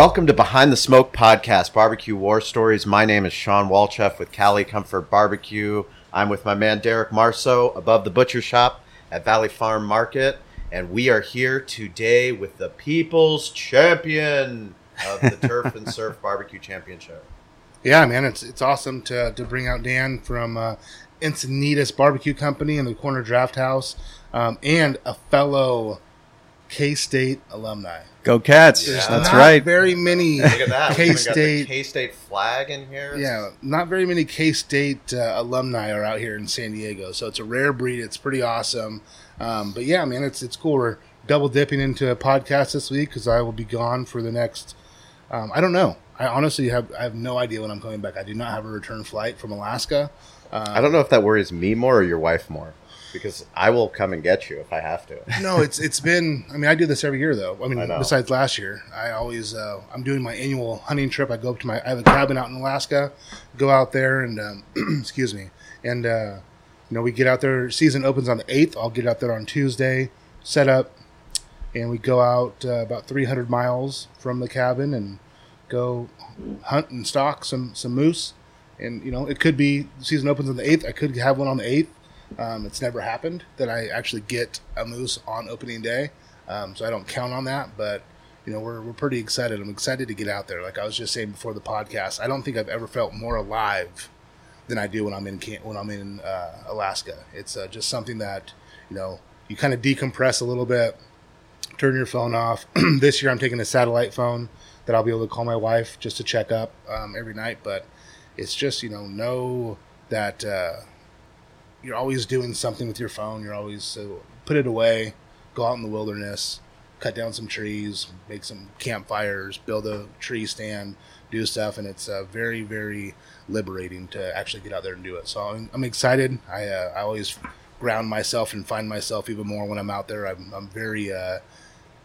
Welcome to Behind the Smoke Podcast, Barbecue War Stories. My name is Shawn Walchef with Cali Comfort Barbecue. I'm with my man Derek Marceau above the butcher shop at Valley Farm Market, and we are here today with the People's Champion of the Turf and Surf Barbecue Championship. Yeah, man, it's it's awesome to to bring out Dan from uh, Encinitas Barbecue Company in the Corner Drafthouse, um, and a fellow K State alumni. Go Cats! Yeah. That's Not right. Very many Look at that. K State. K State flag in here. Yeah, not very many K State uh, alumni are out here in San Diego, so it's a rare breed. It's pretty awesome. Um, but yeah, man, it's it's cool. We're double dipping into a podcast this week because I will be gone for the next. Um, I don't know. I honestly have I have no idea when I'm coming back. I do not have a return flight from Alaska. Um, I don't know if that worries me more or your wife more, because I will come and get you if I have to. no, it's it's been. I mean, I do this every year though. I mean, I besides last year, I always uh, I'm doing my annual hunting trip. I go up to my I have a cabin out in Alaska, go out there and um, excuse me, and uh, you know we get out there. Season opens on the eighth. I'll get out there on Tuesday, set up, and we go out uh, about 300 miles from the cabin and go hunt and stalk some some moose. And you know, it could be season opens on the eighth. I could have one on the eighth. Um, it's never happened that I actually get a moose on opening day, um, so I don't count on that. But you know, we're we're pretty excited. I'm excited to get out there. Like I was just saying before the podcast, I don't think I've ever felt more alive than I do when I'm in when I'm in uh, Alaska. It's uh, just something that you know you kind of decompress a little bit, turn your phone off. this year, I'm taking a satellite phone that I'll be able to call my wife just to check up um, every night. But it's just you know know that uh, you're always doing something with your phone. You're always uh, put it away, go out in the wilderness, cut down some trees, make some campfires, build a tree stand, do stuff, and it's uh, very very liberating to actually get out there and do it. So I'm, I'm excited. I uh, I always ground myself and find myself even more when I'm out there. I'm I'm very uh,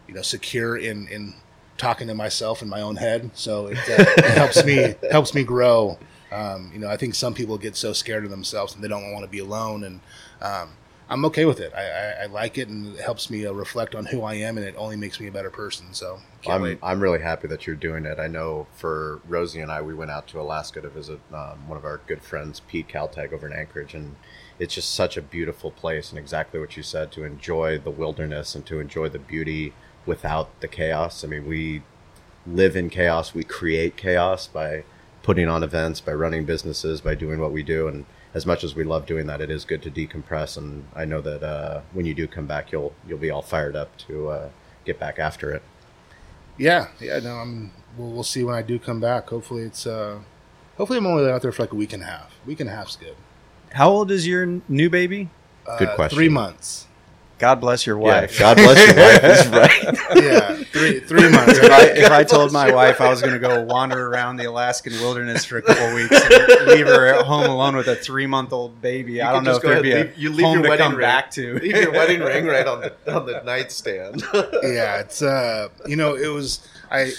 you know secure in in talking to myself in my own head. So it, uh, it helps me helps me grow. Um, you know, I think some people get so scared of themselves and they don't want to be alone, and um, I'm okay with it. I, I, I like it, and it helps me uh, reflect on who I am, and it only makes me a better person. So I'm wait. I'm really happy that you're doing it. I know for Rosie and I, we went out to Alaska to visit um, one of our good friends, Pete Caltag, over in Anchorage, and it's just such a beautiful place. And exactly what you said, to enjoy the wilderness and to enjoy the beauty without the chaos. I mean, we live in chaos. We create chaos by putting on events, by running businesses, by doing what we do, and as much as we love doing that, it is good to decompress. And I know that uh, when you do come back, you'll you'll be all fired up to uh, get back after it. Yeah, yeah. No, I'm. We'll, we'll see when I do come back. Hopefully, it's. uh Hopefully, I'm only out there for like a week and a half. week and a half's good. How old is your n- new baby? Good Uh, question. Three months. God bless your Yeah, wife. God bless your wife. Is right. Yeah, three three months. if I, if I told my wife I was going to go wander around the Alaskan wilderness for a couple weeks and leave her at home alone with a three month old baby, I You don't know just if there'd be ahead, a you leave home your to come ring. back to. Leave your wedding ring right on the on the nightstand. yeah, it's uh, you know, it was I.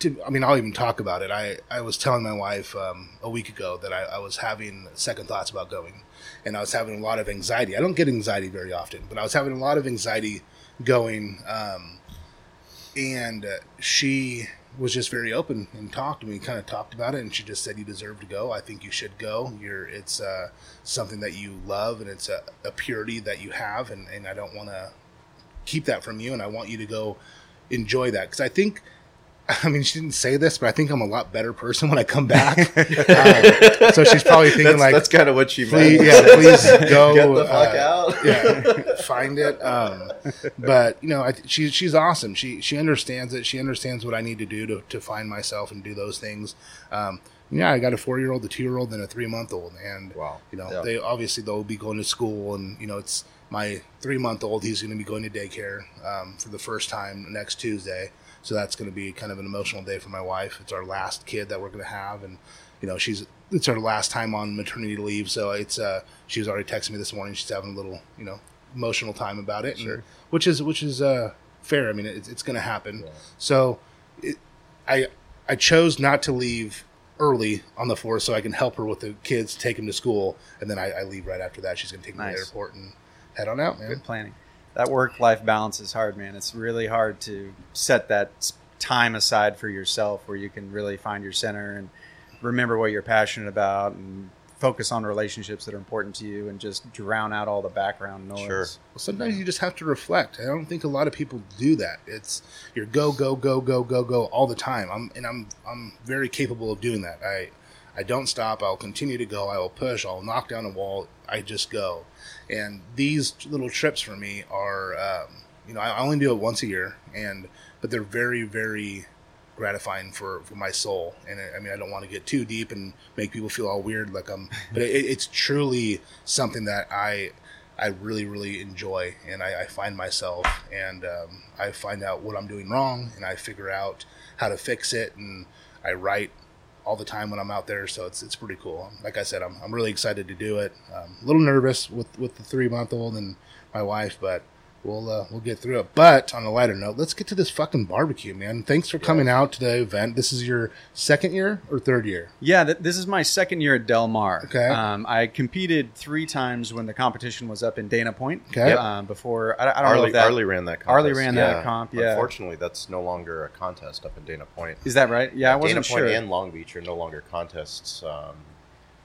To, I mean, I'll even talk about it. I, I was telling my wife um, a week ago that I, I was having second thoughts about going, and I was having a lot of anxiety. I don't get anxiety very often, but I was having a lot of anxiety going. Um, and uh, she was just very open and talked to me, kind of talked about it, and she just said, "You deserve to go. I think you should go. You're it's uh, something that you love, and it's a, a purity that you have, and, and I don't want to keep that from you, and I want you to go enjoy that because I think." I mean, she didn't say this, but I think I'm a lot better person when I come back. Um, so she's probably thinking that's, like, that's kind of what she please, meant. yeah, please go Get the fuck uh, out. yeah, find it. Um, but you know, I, she she's awesome. She she understands it. She understands what I need to do to, to find myself and do those things. Um, yeah, I got a four year old, a two year old, and a three month old, and Wow. you know, Yeah. they obviously they'll be going to school, and you know, it's my three month old. He's going to be going to daycare um, for the first time next Tuesday. So that's going to be kind of an emotional day for my wife. It's our last kid that we're going to have, and you know, she's it's her last time on maternity leave. So it's uh, she was already texting me this morning. She's having a little, you know, emotional time about it, and- which is which is uh, fair. I mean, it's, it's going to happen. Yeah. So it, I I chose not to leave early on the fourth so I can help her with the kids, take them to school, and then I, I leave right after that. She's going to take me to the airport and head on out, man. Good planning. That work life balance is hard, man. It's really hard to set that time aside for yourself where you can really find your center and remember what you're passionate about and focus on relationships that are important to you and just drown out all the background noise. Sure. Well, sometimes you just have to reflect. I don't think a lot of people do that. It's you're go go go go go go all the time. I'm and I'm I'm very capable of doing that. I I don't stop. I'll continue to go. I will push. I'll knock down a wall. I just go. And these little trips for me are, um, you know, I only do it once a year, and but they're very very gratifying for, for my soul. And I, I mean, I don't want to get too deep and make people feel all weird, like I'm. But it, it's truly something that I I really really enjoy, and I, I find myself, and um, I find out what I'm doing wrong, and I figure out how to fix it, and I write all the time when I'm out there. So it's it's pretty cool. Like I said, I'm I'm really excited to do it. Um, a little nervous with with the three month old and my wife, but we'll uh, we'll get through it. But on a lighter note, let's get to this fucking barbecue, man. Thanks for coming out to the event. This is your second year or third year? Yeah, th- this is my second year at Del Mar. Okay. Um, I competed three times when the competition was up in Dana Point. Okay. Um, before I, I don't know if that Arlie ran that. Contest. Arlie ran that comp, yeah. Unfortunately, that's no longer a contest up in Dana Point. is that right. Yeah, I wasn't Dana Point sure. and Long Beach are no longer contests, um,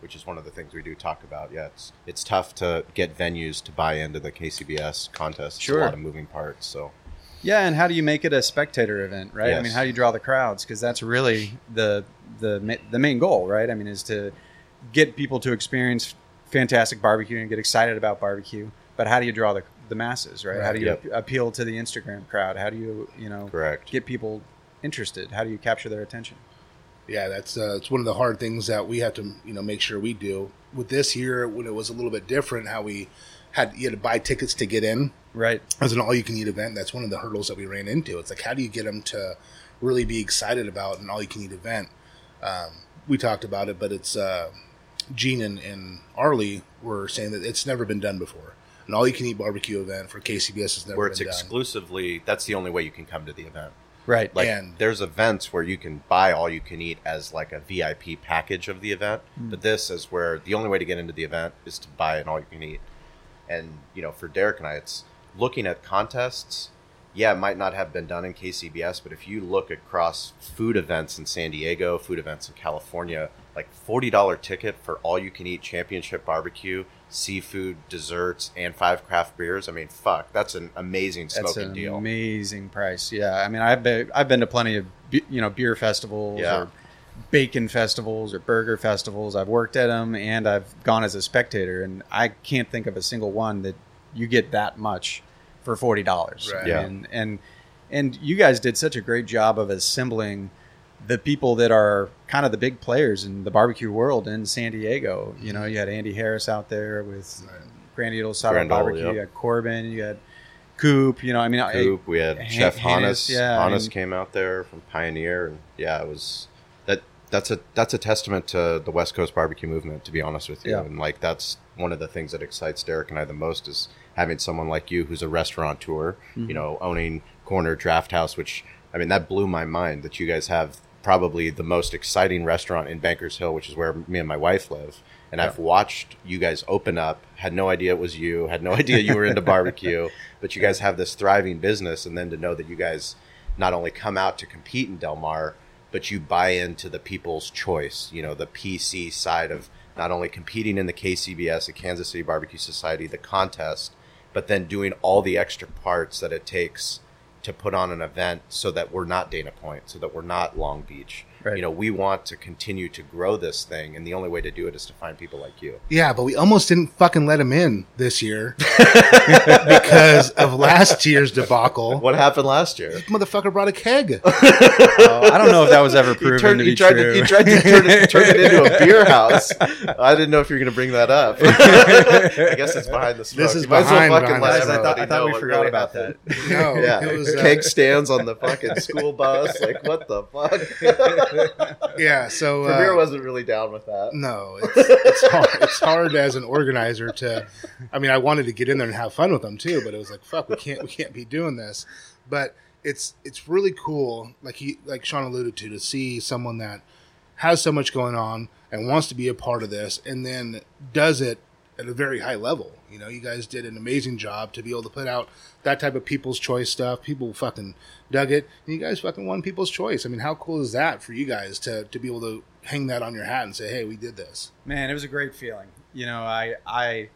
which is one of the things we do talk about. Yeah, it's it's tough to get venues to buy into the KCBS contest. It's Sure. a lot of moving parts. So Yeah, and how do you make it a spectator event, right? I mean, how do you draw the crowds? Because that's really the the the main goal, right? I mean, is to get people to experience fantastic barbecue and get excited about barbecue. But how do you draw the the masses, right? How do you Yep. appeal to the Instagram crowd? How do you you know correct. get people interested? How do you capture their attention? Yeah, that's uh, it's one of the hard things that we have to you know make sure we do. With this year, when it was a little bit different, how we had you had to buy tickets to get in Right. as an all-you-can-eat event. That's one of the hurdles that we ran into. It's like how do you get them to really be excited about an all-you-can-eat event? Um, we talked about it, but it's uh, Gene and, and Arlie were saying that it's never been done before. An all-you-can-eat barbecue event for KCBS has never Where been it's done. exclusively, that's the only way you can come to the event. Right. Like And- there's events where you can buy all you can eat as like a VIP package of the event, Hmm. but this is where the only way to get into the event is to buy an all you can eat. And you know, for Derek and I, it's looking at contests. Yeah, it might not have been done in KCBS, but if you look across food events in San Diego, food events in California, like forty dollar ticket for all you can eat championship barbecue, seafood, desserts, and five craft beers. I mean, fuck, that's an amazing smoking That's an deal. amazing price. Yeah, I mean, I've been I've been to plenty of you know beer festivals Yeah. or bacon festivals or burger festivals. I've worked at them and I've gone as a spectator, and I can't think of a single one that you get that much for forty dollars. Right. Yeah. And and and you guys did such a great job of assembling the people that are kind of the big players in the barbecue world in San Diego. You know, you had Andy Harris out there with Grandy Old Solid Grand Barbecue. yep. You had Corbin. You had Coop. You know, I mean, I- Coop. We had Han- Chef Hannes, Hannes. I mean- came out there from Pioneer, and yeah, it was that. That's a that's a testament to the West Coast barbecue movement. To be honest with you, Yeah. and like that's one of the things that excites Derek and I the most is having someone like you who's a restaurateur. Mm-hmm. You know, owning Corner Drafthouse, which I mean that blew my mind that you guys have probably the most exciting restaurant in Bankers Hill, which is where me and my wife live. And I've watched you guys open up. Had no idea it was you. Had no idea you were into barbecue. But you guys have this thriving business, and then to know that you guys not only come out to compete in Del Mar, but you buy into the people's choice. You know, the PC side of not only competing in the KCBS, the Kansas City Barbecue Society, the contest, but then doing all the extra parts that it takes to put on an event so that we're not Dana Point, so that we're not Long Beach. Right. You know, we want to continue to grow this thing, and the only way to do it is to find people like you. Yeah, but we almost didn't fucking let him in this year because of last year's debacle. What happened last year? Motherfucker brought a keg. Oh, I don't know if that was ever He, proven turned, to he be tried true. to he tried to turn it, turn it into a beer house. I didn't know if you were going to bring that up. I guess it's behind the smoke. This is You might well behind- fucking behind the smoke. I thought, I thought we forgot really about happened. that. No, Yeah, it was uh, keg stands on the fucking school bus. Like what the fuck? yeah. So uh, Premier wasn't really down with that. No, it's, it's hard. It's hard as an organizer to. I mean, I wanted to get in there and have fun with them too, but it was like, fuck, we can't, we can't be doing this. But it's it's really cool, like he, like Sean alluded to, to see someone that has so much going on and wants to be a part of this, and then does it at a very high level. You know, you guys did an amazing job to be able to put out that type of people's choice stuff. People fucking dug it, and you guys fucking won people's choice. I mean, how cool is that for you guys to to be able to hang that on your hat and say, "Hey, we did this." Man, it was a great feeling. You know, I I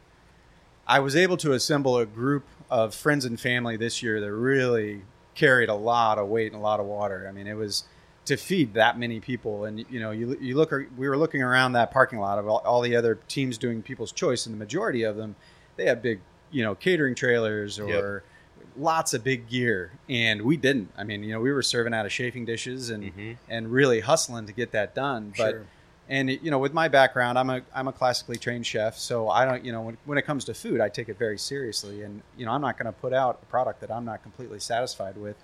I was able to assemble a group of friends and family this year that really carried a lot of weight and a lot of water. I mean, it was to feed that many people, and you know, you you look, we were looking around that parking lot of all, all the other teams doing People's Choice, and the majority of them, they have big, you know, catering trailers or. Lots of big gear, and we didn't. I mean, you know, we were serving out of chafing dishes and Mhm. and really hustling to get that done. But Sure. and you know with my background i'm a i'm a classically trained chef so i don't you know when, when it comes to food i take it very seriously and you know i'm not going to put out a product that i'm not completely satisfied with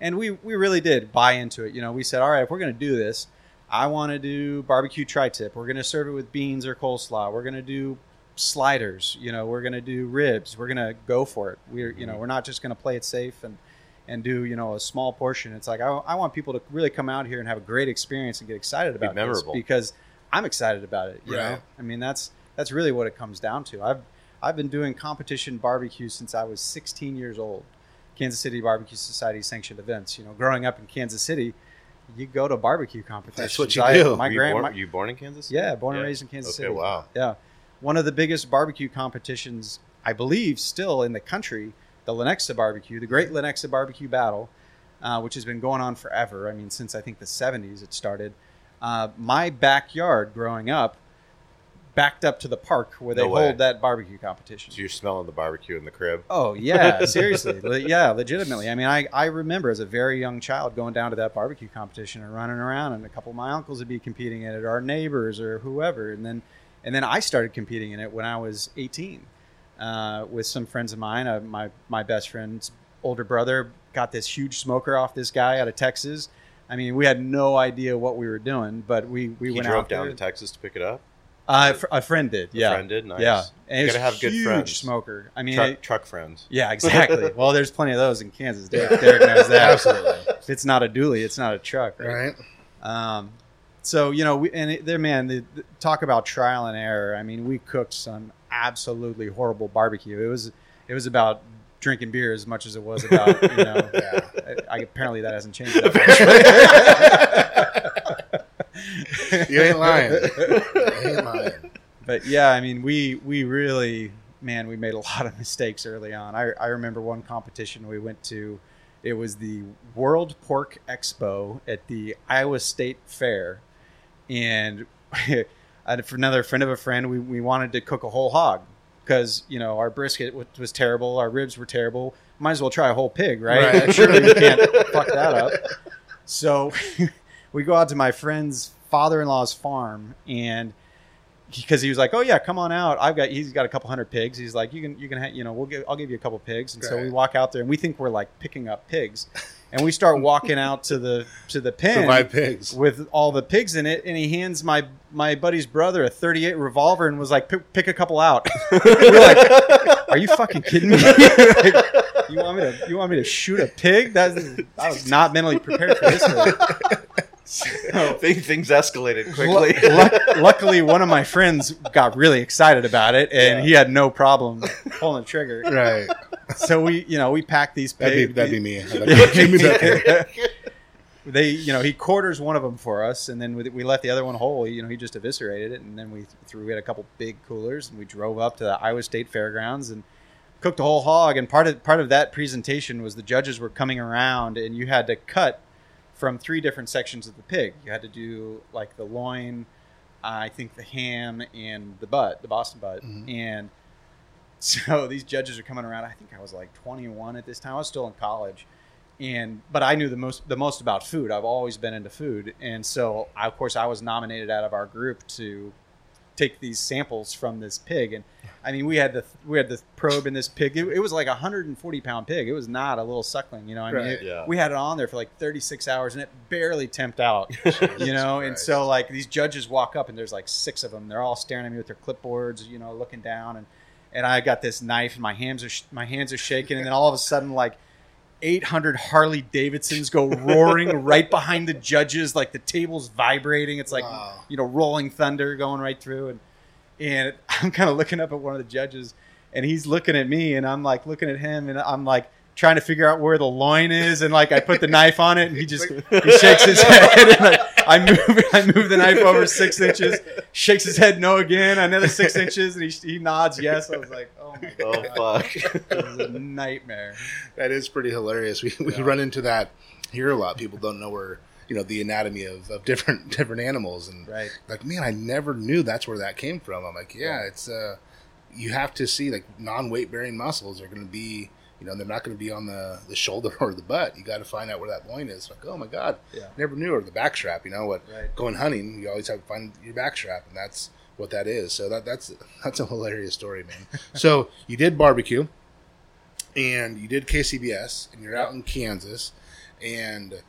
and we we really did buy into it you know we said all right if we're going to do this i want to do barbecue tri-tip we're going to serve it with beans or coleslaw we're going to do sliders you know we're going to do ribs we're going to go for it we're you know mm-hmm. we're not just going to play it safe and and do you know a small portion it's like I, I want people to really come out here and have a great experience and get excited about this memorable. because i'm excited about it you know i mean that's that's really what it comes down to i've i've been doing competition barbecue since i was 16 years old kansas city barbecue society sanctioned events you know growing up in kansas city you go to barbecue competitions That's what you I- do. my grand born, my- you born in Kansas? yeah, born and raised in Kansas Okay, City. wow. Yeah, one of the biggest barbecue competitions, I believe, still in the country, the Lenexa Barbecue, the Great Lenexa Barbecue Battle, uh, which has been going on forever. I mean, since I think the '70s it started. Uh, my backyard, growing up, backed up to the park where they No way. hold that barbecue competition. So you're smelling the barbecue in the crib. Oh yeah, seriously, Le- yeah, legitimately. I mean, I, I remember as a very young child going down to that barbecue competition and running around, and a couple of my uncles would be competing in it, or our neighbors, or whoever, and then and then I started competing in it when I was 18 uh, with some friends of mine. Uh, my my best friend's older brother got this huge smoker off this guy out of Texas. I mean, we had no idea what we were doing, but we we he went drove out down there. to Texas to pick it up. Uh, a friend did, A yeah, friend did. Nice. yeah. And it was Gotta have good friends. huge friends. smoker. I mean, truck, it- truck friends. yeah, exactly. well, there's plenty of those in Kansas. Derek, Derek knows that. Absolutely. If it's not a dually, it's not a truck, right? Right? Um, so you know, we, and it, there, man, the, the, talk about trial and error. I mean, we cooked some absolutely horrible barbecue. It was it was about drinking beer as much as it was about you know. Yeah. I, I, apparently, that hasn't changed. That much. You ain't lying. You ain't lying. but yeah, I mean, we we really, man, we made a lot of mistakes early on. I I remember one competition we went to. It was the World Pork Expo at the Iowa State Fair, and another friend of a friend, we, we wanted to cook a whole hog because you know our brisket was, was terrible, our ribs were terrible. Might as well try a whole pig, right? Right. Surely we can't fuck that up. So we go out to my friend's father-in-law's farm and because he was like, "Oh yeah, come on out. I've got he's got a couple hundred pigs." He's like, "You can you can ha- you know we'll give I'll give you a couple pigs." And so we walk out there and we think we're like picking up pigs, and we start walking out to the to the pen Survive pigs. with all the pigs in it, and he hands my my buddy's brother a 38 revolver and was like, "Pick, pick a couple out." we're like, "Are you fucking kidding me? Like, you want me to you want me to shoot a pig? That's I was not mentally prepared for this." So, oh. Thing- Things escalated quickly. luck- luckily, one of my friends got really excited about it, and Yeah. he had no problem pulling the trigger. Right. So we, you know, we packed these That'd be, that'd be me. Give me that they, you know, he quarters one of them for us, and then we, we left the other one whole. You know, he just eviscerated it, and then we threw. We had a couple big coolers, and we drove up to the Iowa State Fairgrounds and cooked a whole hog. And part of part of that presentation was the judges were coming around, and you had to cut from three different sections of the pig. You had to do like the loin, I think the ham, and the butt, the Boston butt, Mhm. and so these judges are coming around. I think I was like 21 at this time. I was still in college, and but I knew the most the most about food. I've always been into food, and so I, of course I was nominated out of our group to take these samples from this pig. And I mean, we had the we had the probe in this pig. It, it was like a 140 pound pig. It was not a little suckling. You know, I mean, Right. it- Yeah. we had it on there for like 36 hours, and it barely temped out. you know, and so like these judges walk up, and there's like six of them. They're all staring at me with their clipboards, you know, looking down, and and I got this knife, and my hands are sh- my hands are shaking, and then all of a sudden, like 800 Harley Davidsons go roaring right behind the judges, like the table's vibrating. It's like Wow. you know, rolling thunder going right through, and and I'm kind of looking up at one of the judges, and he's looking at me, and I'm like looking at him, and I'm like trying to figure out where the loin is, and like I put the knife on it, and he just he shakes his head, and like, I move I move the knife over six inches, shakes his head no again, another six inches, and he, he nods yes. I was like, oh my god, Oh fuck! it was a nightmare. That is pretty hilarious. We, we Yeah. run into that here a lot. People don't know where you know the anatomy of, of different different animals, and Right. like, man, I never knew that's where that came from. I'm like, yeah, it's uh, you have to see like non weight bearing muscles are going to be, you know, they're not going to be on the the shoulder or the butt. You got to find out where that loin is. Like, oh my god, Yeah. never knew, or the back strap. You know what? Right. Going hunting, you always have to find your back strap, and that's what that is. So that that's that's a hilarious story, man. so you did barbecue, and you did KCBS, and you're out in Kansas, and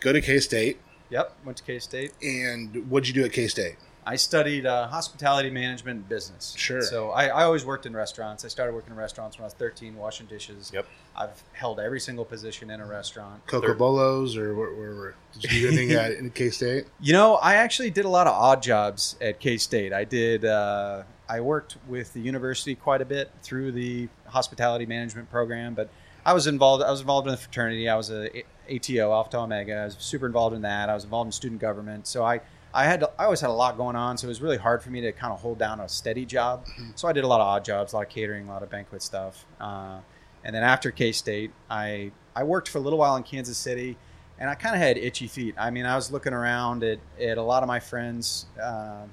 go to K State. Yep. Went to K State. And what'd you do at K State? I studied uh, hospitality management and business. Sure. So I, I always worked in restaurants. I started working in restaurants when I was 13, washing dishes. Yep. I've held every single position in a restaurant. Coco Bolos, or where, where, where did you do anything at in K State? You know, I actually did a lot of odd jobs at K State. I did. Uh, I worked with the university quite a bit through the hospitality management program, but I was involved. I was involved in the fraternity. I was a ATO, Alpha Tau Omega. I was super involved in that. I was involved in student government. So I, I had, I always had a lot going on. So it was really hard for me to kind of hold down a steady job. So I did a lot of odd jobs, a lot of catering, a lot of banquet stuff. Uh, and then after K State, I, I worked for a little while in Kansas City and I kind of had itchy feet. I mean, I was looking around at, at a lot of my friends, uh,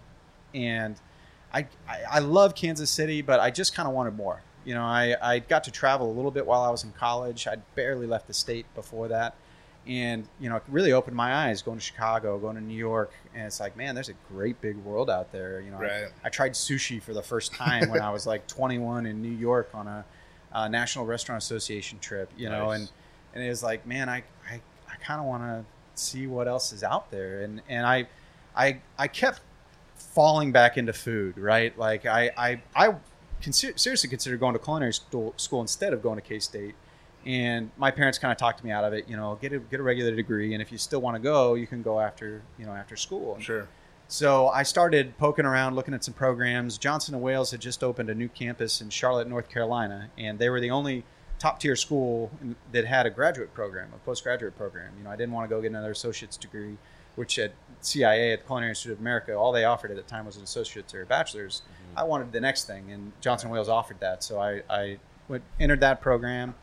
and I, I I love Kansas City, but I just kind of wanted more. You know, I, I got to travel a little bit while I was in college. I'd barely left the state before that. And, you know, it really opened my eyes going to Chicago, going to New York. And it's like, man, there's a great big world out there. You know, I- Right. I, tried sushi for the first time when I was like 21 in New York on a, uh National Restaurant Association trip, you know, Nice. and, and it was like, man, I, I, I kind of want to see what else is out there. And, and I, I, I kept falling back into food, right? Like I, I, I consider, seriously considered going to culinary school, school instead of going to K State. And my parents kind of talked to me out of it. You know, get a get a regular degree, and if you still want to go, you can go after you know after school. Sure. so I started poking around, looking at some programs. Johnson and Wales had just opened a new campus in Charlotte, North Carolina, and they were the only top tier school that had a graduate program, a postgraduate program. You know, I didn't want to go get another associate's degree, which at CIA, at the Culinary Institute of America, all they offered at the time was an associate's or a bachelor's. Mm-hmm. I wanted the next thing, and Johnson and Wales offered that, so I, I went, entered that program,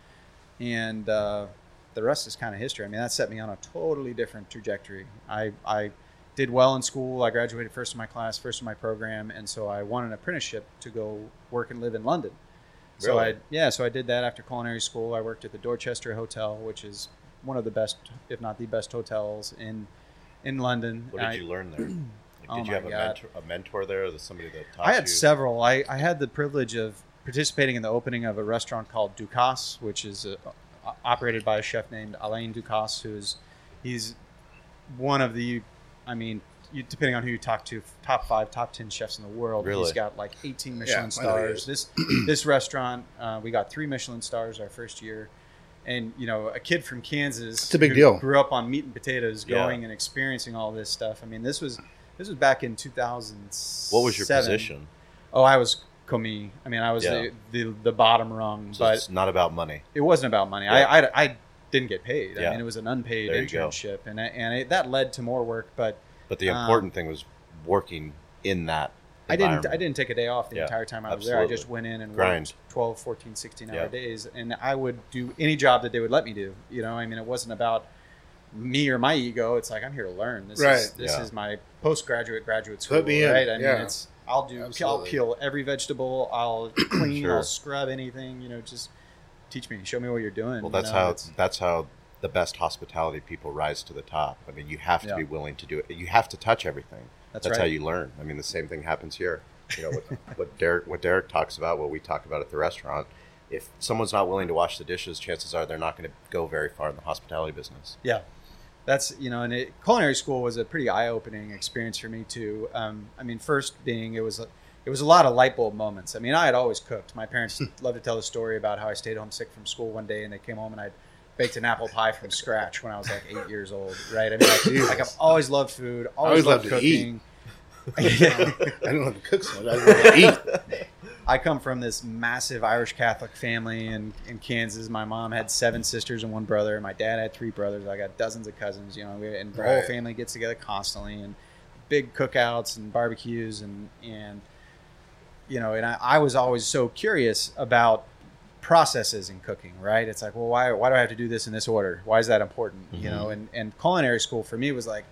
and uh, the rest is kind of history. I mean, that set me on a totally different trajectory. I, I did well in school. I graduated first in my class, first in my program, and so I won an apprenticeship to go work and live in London. So I yeah, so I did that after culinary school. I worked at the Dorchester Hotel, which is one of the best, if not the best, hotels in in London. What did I- you learn there? Like, Oh did you have a mentor, a mentor there, or somebody that taught I had you? several. I, I had the privilege of participating in the opening of a restaurant called Ducasse, which is uh operated by a chef named Alain Ducasse, who's he's one of the, I mean, you, depending on who you talk to, top five, top ten chefs in the world. Really? He's got like 18 Michelin I know he stars. This this restaurant, uh, we got three Michelin stars our first year. And you know, a kid from Kansas, It's a big who deal. Grew up on meat and potatoes, Yeah. going and experiencing all this stuff. I mean, this was this was back in 2007. What was your position? Oh, I was commis. I mean, I was Yeah. the, the the bottom rung, So but it's not about money. it wasn't about money. Yeah. I, I I didn't get paid. Yeah. I mean, it was an unpaid There you go. internship, and I- and it, that led to more work. But But the Um, important thing was working in that. I didn't I didn't take a day off the Yeah, entire time I was there. I just went in and Grind. worked 12, 14, 16 hour Yeah. days, and I would do any job that they would let me do. You know, I mean, it wasn't about me or my ego. It's like I'm here to learn. This is this Yeah. is my postgraduate graduate school. Put me in, right? I mean, yeah. it's I'll do. I'll peel every vegetable. I'll clean. Sure. I'll scrub anything. You know, just teach me. Show me what you're doing. Well, you that's know, how it's- that's how the best hospitality people rise to the top. I mean, you have to Yeah. be willing to do it. You have to touch everything. That's That's, how you learn. I mean, the same thing happens here. You know what, what Derek what Derek talks about, what we talk about at the restaurant. If someone's not willing to wash the dishes, chances are they're not going to go very far in the hospitality business. Yeah, that's you know, and it, culinary school was a pretty eye-opening experience for me too. Um, I mean, first being it was a, it was a lot of light bulb moments. I mean, I had always cooked. My parents love to tell the story about how I stayed home sick from school one day, and they came home and I baked an apple pie from scratch when I was like eight years old. Right? I mean, like, like I've always loved food, always, Always loved loved to eat. cooking. I didn't how to cook so much. I want to eat. I come from this massive Irish Catholic family in, in Kansas. My mom had seven sisters and one brother. My dad had three brothers. I got dozens of cousins. You know, and the whole family gets together constantly and big cookouts and barbecues and and you know. And I, I was always so curious about processes in cooking. Right? It's like, well, why why do I have to do this in this order? Why is that important? You Mhm. know. And and culinary school for me was like.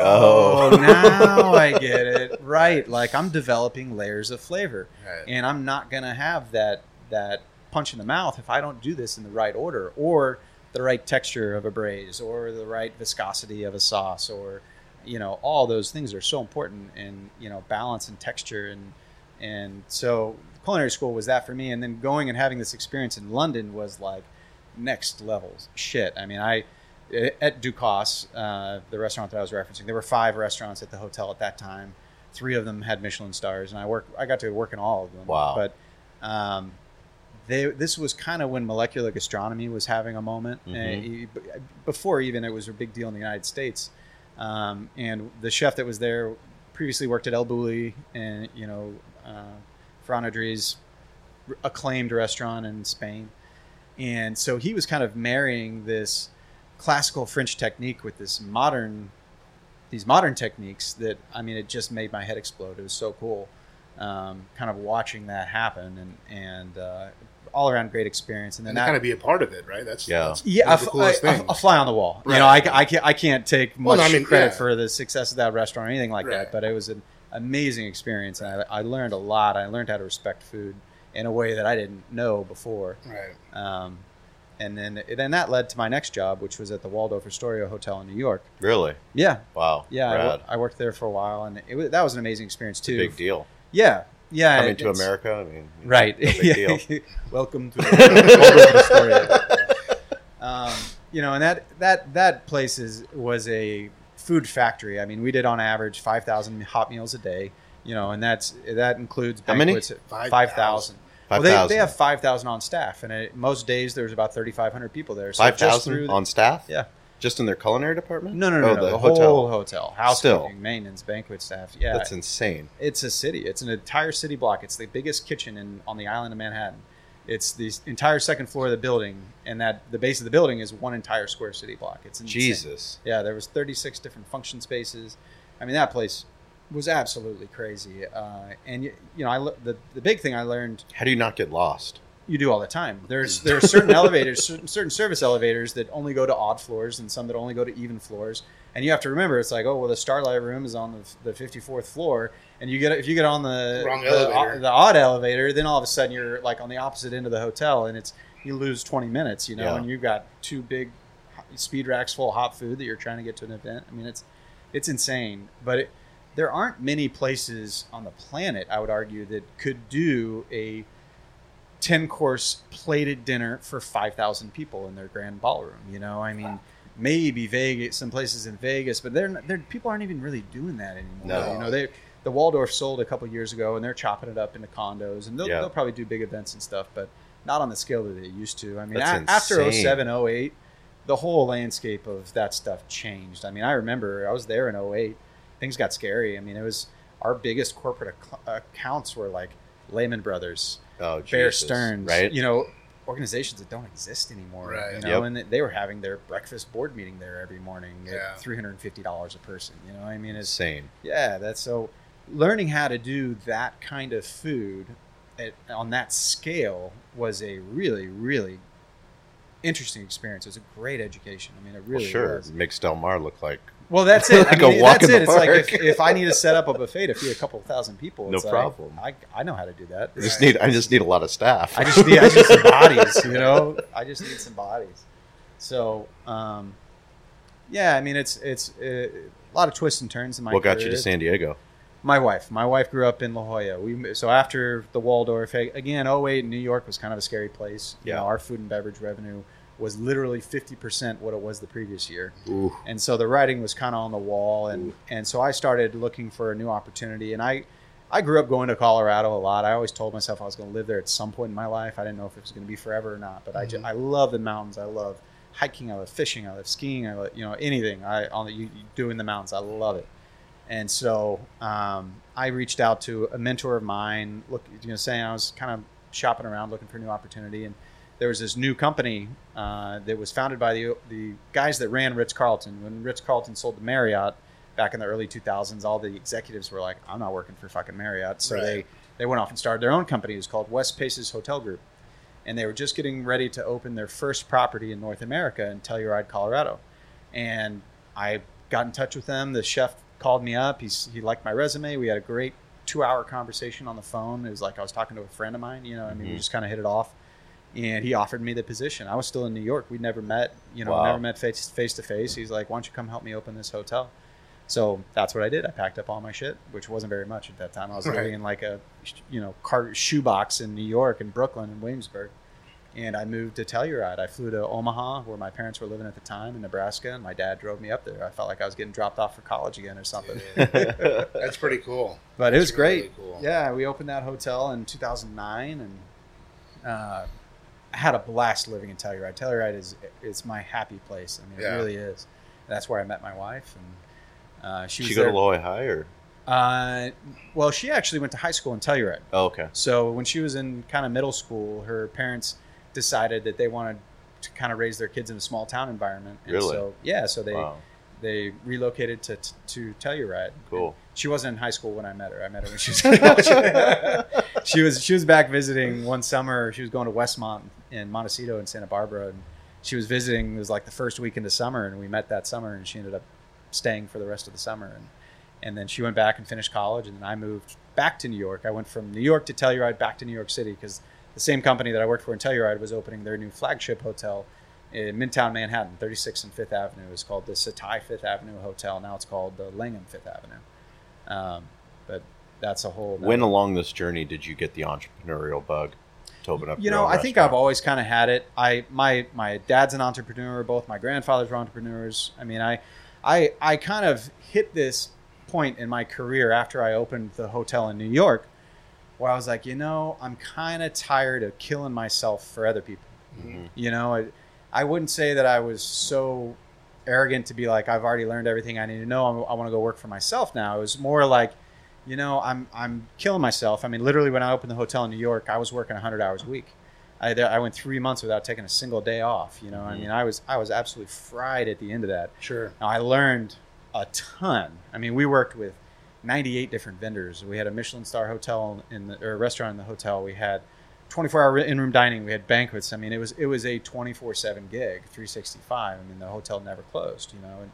Oh. Oh, now I get it. Right. Like I'm developing layers of flavor Right. and I'm not gonna have that that punch in the mouth if I don't do this in the right order or the right texture of a braise or the right viscosity of a sauce or you know all those things are so important in you know balance and texture and and so culinary school was that for me and then going and having this experience in London was like next level shit I mean I at Ducasse, uh, the restaurant that I was referencing, there were five restaurants at the hotel at that time. Three of them had Michelin stars, and I work. I got to work in all of them. Wow. But um, they, this was kind of when molecular gastronomy was having a moment. Uh, b- before even it was a big deal in the United States. Um, and the chef that was there previously worked at El Bulli and you know uh, Ferran Adrià's acclaimed restaurant in Spain. And so he was kind of marrying this classical French technique with this modern, these modern techniques that I mean, it just made my head explode. It was so cool, um, kind of watching that happen, and and uh, all around great experience. And then And to that kind of be a part of it, right? That's Yeah. that's yeah, a, of the f- coolest a- a- a fly on the wall. You know, I, I can't I can't take much Well, no, I mean, credit yeah. for the success of that restaurant or anything like that, but it was an amazing experience, and I, I learned a lot. I learned how to respect food in a way that I didn't know before. Right. Um, and then then that led to my next job, which was at the Waldorf Astoria Hotel in New York. Really? Yeah, Wow. yeah, I. I worked there for a while, and it was, that was an amazing experience too. Big deal. Yeah, yeah. Coming it- to America. I mean, Right. no big deal. Welcome to the Waldorf Astoria. Um, you know, and that that that place is was a food factory. I mean, we did on average five thousand hot meals a day. You know, and that's that includes How many? Five thousand. Well, they, they have five thousand on staff, and it, most days there's about thirty five hundred people there. So Five just through thousand the- on staff. Yeah. Just in their culinary department. No, no, no, Oh, no. the, The, hotel. whole hotel, housekeeping, Still. maintenance, banquet staff. Yeah, That's insane. it's a city. It's an entire city block. It's the biggest kitchen in on the island of Manhattan. It's the entire second floor of the building, and that the base of the building is one entire square city block. It's insane. Jesus. Yeah, there was 36 different function spaces. I mean, that place was absolutely crazy. Uh, and you, you know, I the the big thing I learned How do you not get lost? you do all the time. There's there are certain elevators, certain, certain service elevators that only go to odd floors, and some that only go to even floors. And you have to remember, it's like, oh well, the Starlight Room is on the, the 54th floor, and you get if you get on the Wrong the, elevator. the odd elevator, then all of a sudden you're like on the opposite end of the hotel, and it's you lose 20 minutes, you know, Yeah. and you've got two big speed racks full of hot food that you're trying to get to an event. I mean, it's it's insane, but it, there aren't many places on the planet, I would argue, that could do a 10 course plated dinner for 5,000 people in their grand ballroom. You know, I mean, maybe Vegas, some places in Vegas, but they're, not, they're people aren't even really doing that anymore. No. You know, they the Waldorf sold a couple years ago and they're chopping it up into condos and they'll, Yeah. they'll probably do big events and stuff, but not on the scale that they used to. I mean, a- after oh insane. 07, 08, the whole landscape of that stuff changed. I mean, I remember I was there in 08. Things got scary. I mean, it was our biggest corporate ac- accounts were like Lehman Brothers, Oh, Bear Jesus. Stearns, Right. you know, organizations that don't exist anymore. Right. You know, Yep. and they were having their breakfast board meeting there every morning Yeah. at three hundred and fifty dollars a person. You know, I mean, it's Insane. yeah, that's so. Learning how to do that kind of food at, on that scale was a really, really interesting experience. It was a great education. I mean, it really well, sure. was. Makes Del Mar look like Well, that's it. I Like a walk that's in it. the It's like if, if I need to set up a buffet to feed a couple thousand people, No it's like, problem. I, I know how to do that. I just need. I just need a lot of staff. I just need, I just some bodies, you know. I just need some bodies. So, um, yeah, I mean, it's it's uh, a lot of twists and turns in my. what got you to San Diego? My wife. My wife grew up in La Jolla. We so after the Waldorf again, 08 New York was kind of a scary place. You Yeah. know, our food and beverage revenue was literally 50% what it was the previous year. Ooh. And so the writing was kind of on the wall and and so I started looking for a new opportunity and I I grew up going to Colorado a lot. I always told myself I was going to live there at some point in my life. I didn't know if it was going to be forever or not, but I just. I love the mountains. I love hiking. I love fishing. I love skiing. I love, you know, anything I on the, you, you do in the mountains. I love it. And so um, I reached out to a mentor of mine, look, you know, saying I was kind of shopping around looking for a new opportunity, and there was this new company uh, that was founded by the the guys that ran Ritz Carlton. When Ritz Carlton sold to Marriott back in the early 2000s, all the executives were like, "I'm not working for fucking Marriott," so Right. they they went off and started their own company. It was called West Paces Hotel Group, and they were just getting ready to open their first property in North America in Telluride, Colorado. And I got in touch with them. The chef called me up. He's, he liked my resume. We had a great two hour conversation on the phone. It was like I was talking to a friend of mine. You know, I mean, we Mhm. just kind of hit it off. And he offered me the position. I was still in New York. We'd never met. You know, Wow. never met face face to face. He's like, "Why don't you come help me open this hotel?" So that's what I did. I packed up all my shit, which wasn't very much at that time. I was Right. living in like a, you know, car shoebox in New York and Brooklyn and Williamsburg. And I moved to Telluride. I flew to Omaha, where my parents were living at the time in Nebraska, and my dad drove me up there. I felt like I was getting dropped off for college again or something. That's pretty cool. But it was really great. cool. Yeah, we opened that hotel in 2009, and uh, I had a blast living in Telluride. Telluride is is my happy place. I mean, Yeah. it really is. That's where I met my wife, and uh, she She go there. to Loy High or? Uh, well, she actually went to high school in Telluride. Oh, okay. So when she was in kind of middle school, her parents decided that they wanted to kind of raise their kids in a small town environment. And Really? So yeah, so they wow. they relocated to to Telluride. Cool. She wasn't in high school when I met her. I met her when she was in college. she was she was back visiting one summer. She was going to Westmont in Montecito in Santa Barbara, and she was visiting. It was like the first week in the summer, and we met that summer, and she ended up staying for the rest of the summer, and and then she went back and finished college, and then I moved back to New York. I went from New York to Telluride back to New York City because the same company that I worked for in Telluride was opening their new flagship hotel in Midtown Manhattan, 36th and Fifth Avenue. It was called the Setai Fifth Avenue Hotel. Now it's called the Langham Fifth Avenue. Um, but that's a whole. When along this journey did you get the entrepreneurial bug to open up? you know, I think restaurant? I've always kind of had it. I my my dad's an entrepreneur. Both my grandfathers were entrepreneurs. I mean, I I I kind of hit this point in my career after I opened the hotel in New York, where I was like, you know, I'm kind of tired of killing myself for other people. Mhm. You know, I, I wouldn't say that I was so arrogant to be like, I've already learned everything I need to know. I want to go work for myself now. It was more like, you know, I'm I'm killing myself. I mean, literally, when I opened the hotel in New York, I was working 100 hours a week. I, I went three months without taking a single day off. You know, I Mhm. mean, I was I was absolutely fried at the end of that. Sure. Now, I learned a ton. I mean, we worked with 98 different vendors. We had a Michelin star hotel in the or restaurant in the hotel. We had 24 hour in room dining. We had banquets. I mean, it was it was a 24 seven gig, 365. I mean, the hotel never closed. You know, and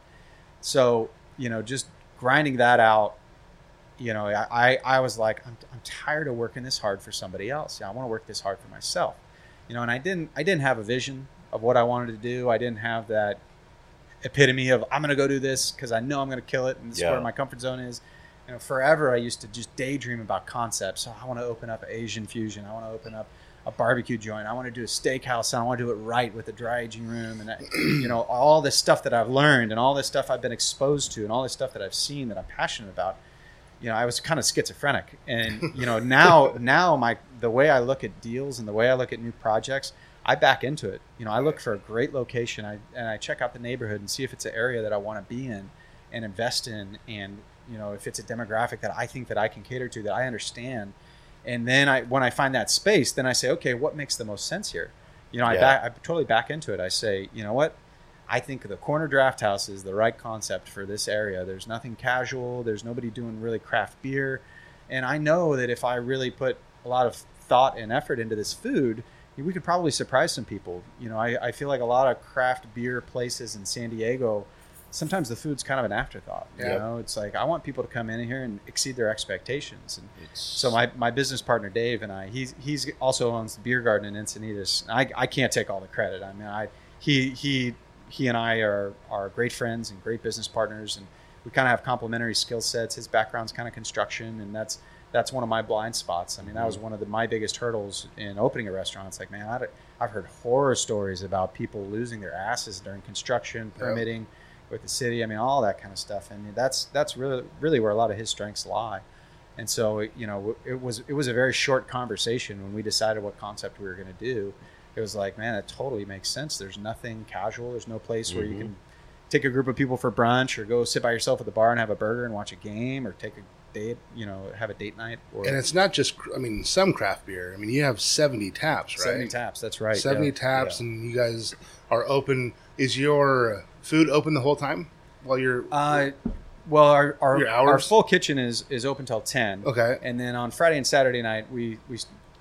so you know, just grinding that out. You know, I I, was like, I'm, I'm tired of working this hard for somebody else. Yeah, I want to work this hard for myself. You know, and I didn't I didn't have a vision of what I wanted to do. I didn't have that epitome of I'm going to go do this because I know I'm going to kill it and this is where my comfort zone is. You know, forever I used to just daydream about concepts. So I want to open up Asian fusion. I want to open up a barbecue joint. I want to do a steakhouse. And I want to do it right with a dry aging room and that, you know all this stuff that I've learned and all this stuff I've been exposed to and all this stuff that I've seen that I'm passionate about. You know, I was kind of schizophrenic, and you know now now my the way I look at deals and the way I look at new projects, I back into it. You know, I look for a great location, I and I check out the neighborhood and see if it's an area that I want to be in and invest in, and you know if it's a demographic that I think that I can cater to, that I understand, and then I when I find that space, then I say, okay, what makes the most sense here? You know, I Yeah. back, I totally back into it. I say, you know what? I think the Corner Drafthouse is the right concept for this area. There's nothing casual. There's nobody doing really craft beer, and I know that if I really put a lot of thought and effort into this food, we could probably surprise some people. You know, I, I feel like a lot of craft beer places in San Diego, sometimes the food's kind of an afterthought. You Yeah. know, it's like I want people to come in here and exceed their expectations. And It's, so my, my business partner Dave and I, he's he's also owns the beer garden in Encinitas. I, I can't take all the credit. I mean, I he he he and I are are great friends and great business partners, and we kind of have complementary skill sets. His background's kind of construction, and that's that's one of my blind spots. I mean, that was mm. one of the, my biggest hurdles in opening a restaurant. It's like, man, I'd, I've heard horror stories about people losing their asses during construction, Yep. permitting with the city. I mean, all that kind of stuff. And that's that's really really where a lot of his strengths lie. And so, you know, it was it was a very short conversation when we decided what concept we were going to do. It was like, man, it totally makes sense. There's nothing casual. There's no place where you Mhm. can, take a group of people for brunch, or go sit by yourself at the bar and have a burger and watch a game, or take a date, you know, have a date night, or And it's not just, I mean, some craft beer. I mean, you have 70 taps, right? seventy taps. That's right. 70 yeah. taps, Yeah. and you guys are open. Is your food open the whole time while you're. Uh, well, our our, our full kitchen is is open till ten. okay. And then on Friday and Saturday night, we we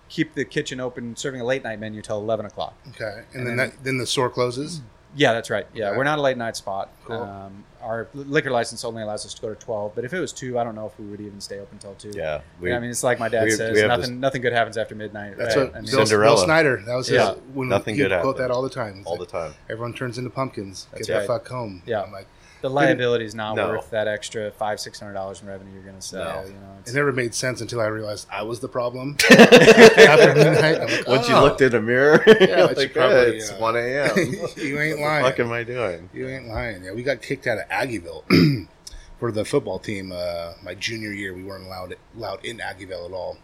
keep the kitchen open, serving a late night menu till eleven o'clock. Okay. And, And then, then- that, then the store closes? Yeah, that's right. Yeah, Okay. we're not a late night spot. Cool. Um, our liquor license only allows us to go to twelve, but if it was two, I don't know if we would even stay open till two. Yeah, we, I mean, it's like my dad we- says, we nothing this- nothing good happens after midnight. That's right? what I mean, Bill, Bill Snyder, that was his, Yeah. when Nothing he good quote that all the time. He's all like, the time. Everyone turns into pumpkins. That's Get the fuck home. Yeah. I'm like, the liability is not No. worth that extra five six hundred dollars in revenue you're going to sell. No. You know, it never made sense until I realized I was the problem. After midnight, I'm like, Once you oh, looked in a mirror, Yeah, it's like, probably, "Eh, it's uh, 1 a.m. you ain't what lying. the fuck am I doing? You ain't lying. Yeah, we got kicked out of Aggieville for the football team. Uh, my junior year, we weren't allowed allowed in Aggieville at all.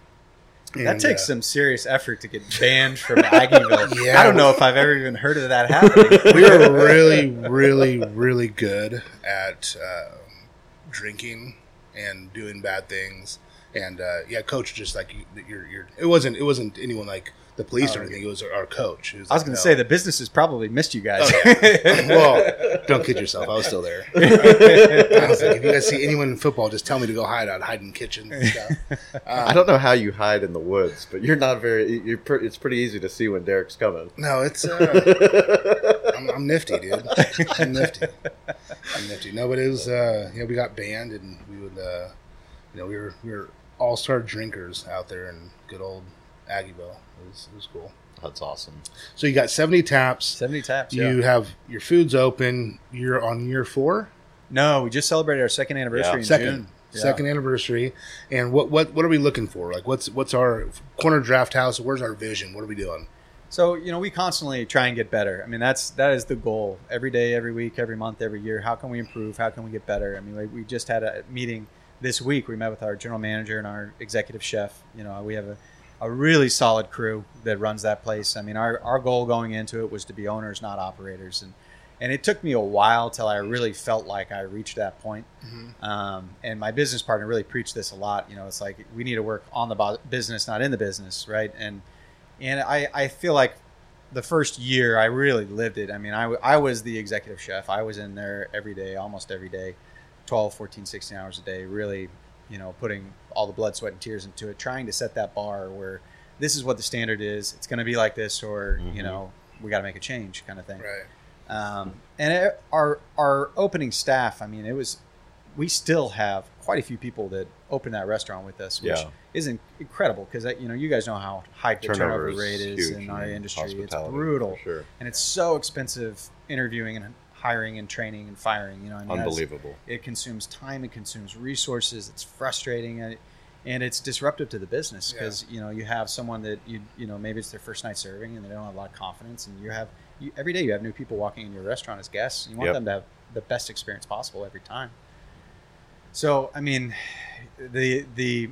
That takes uh, some serious effort to get banned from Aggieville. Yeah. I don't know if I've ever even heard of that happening. we were really, really, really good at uh, drinking and doing bad things. And uh, yeah, coach just like you, you're, you're. It wasn't. It wasn't anyone like the police or Oh, anything. It was our coach. It I was like, going to no. say the businesses probably missed you guys. Oh, well, don't kid yourself. I was still there. I was like, if you guys see anyone in football, just tell me to go hide. I'd hide in kitchens and stuff. Um, I don't know how you hide in the woods, but you're not very. You're pre- it's pretty easy to see when Derek's coming. No, it's. Uh, I'm, I'm nifty, dude. I'm nifty. I'm nifty. No, but it was. Uh, you know, we got banned, and we would. Uh, you know, we were we were all star drinkers out there in good old Aggieville. It was, it was cool. That's awesome. So you got 70 taps. 70 taps. You yeah. have your food's open. You're on year four, No, we just celebrated our second anniversary Yeah. in second, June. Yeah. second anniversary. And what what what are we looking for? Like, what's what's our Corner Drafthouse? Where's our vision? What are we doing? So you know, we constantly try and get better. I mean, that's that is the goal. Every day, every week, every month, every year. How can we improve? How can we get better? I mean, like, we just had a meeting this week. We met with our general manager and our executive chef. You know, we have a, a really solid crew that runs that place. I mean, our, our goal going into it was to be owners, not operators, and and it took me a while till I really felt like I reached that point. Um, and my business partner really preached this a lot. You know, it's like we need to work on the bu- business, not in the business, right? And and I, I feel like the first year I really lived it. I mean, I, w- I was the executive chef. I was in there every day, almost every day, 12, 14, 16 hours a day, really, you know, putting all the blood, sweat, and tears into it, trying to set that bar where this is what the standard is. It's going to be like this, or, you Mhm. know, we got to make a change kind of thing. Right. Um, and it, our our opening staff, I mean, it was we still have quite a few people that open that restaurant with us, which Yeah. is incredible because you know you guys know how high the turnover, Turnover rate is huge in our industry. It's brutal, sure. and it's so expensive interviewing and hiring and training and firing. You know, I mean, Unbelievable. It consumes time, it consumes resources. It's frustrating. And, and it's disruptive to the business because you know you have someone that you you know maybe it's their first night serving and they don't have a lot of confidence and you have you, every day you have new people walking in your restaurant as guests. You want Yep. them to have the best experience possible every time. So I mean, the the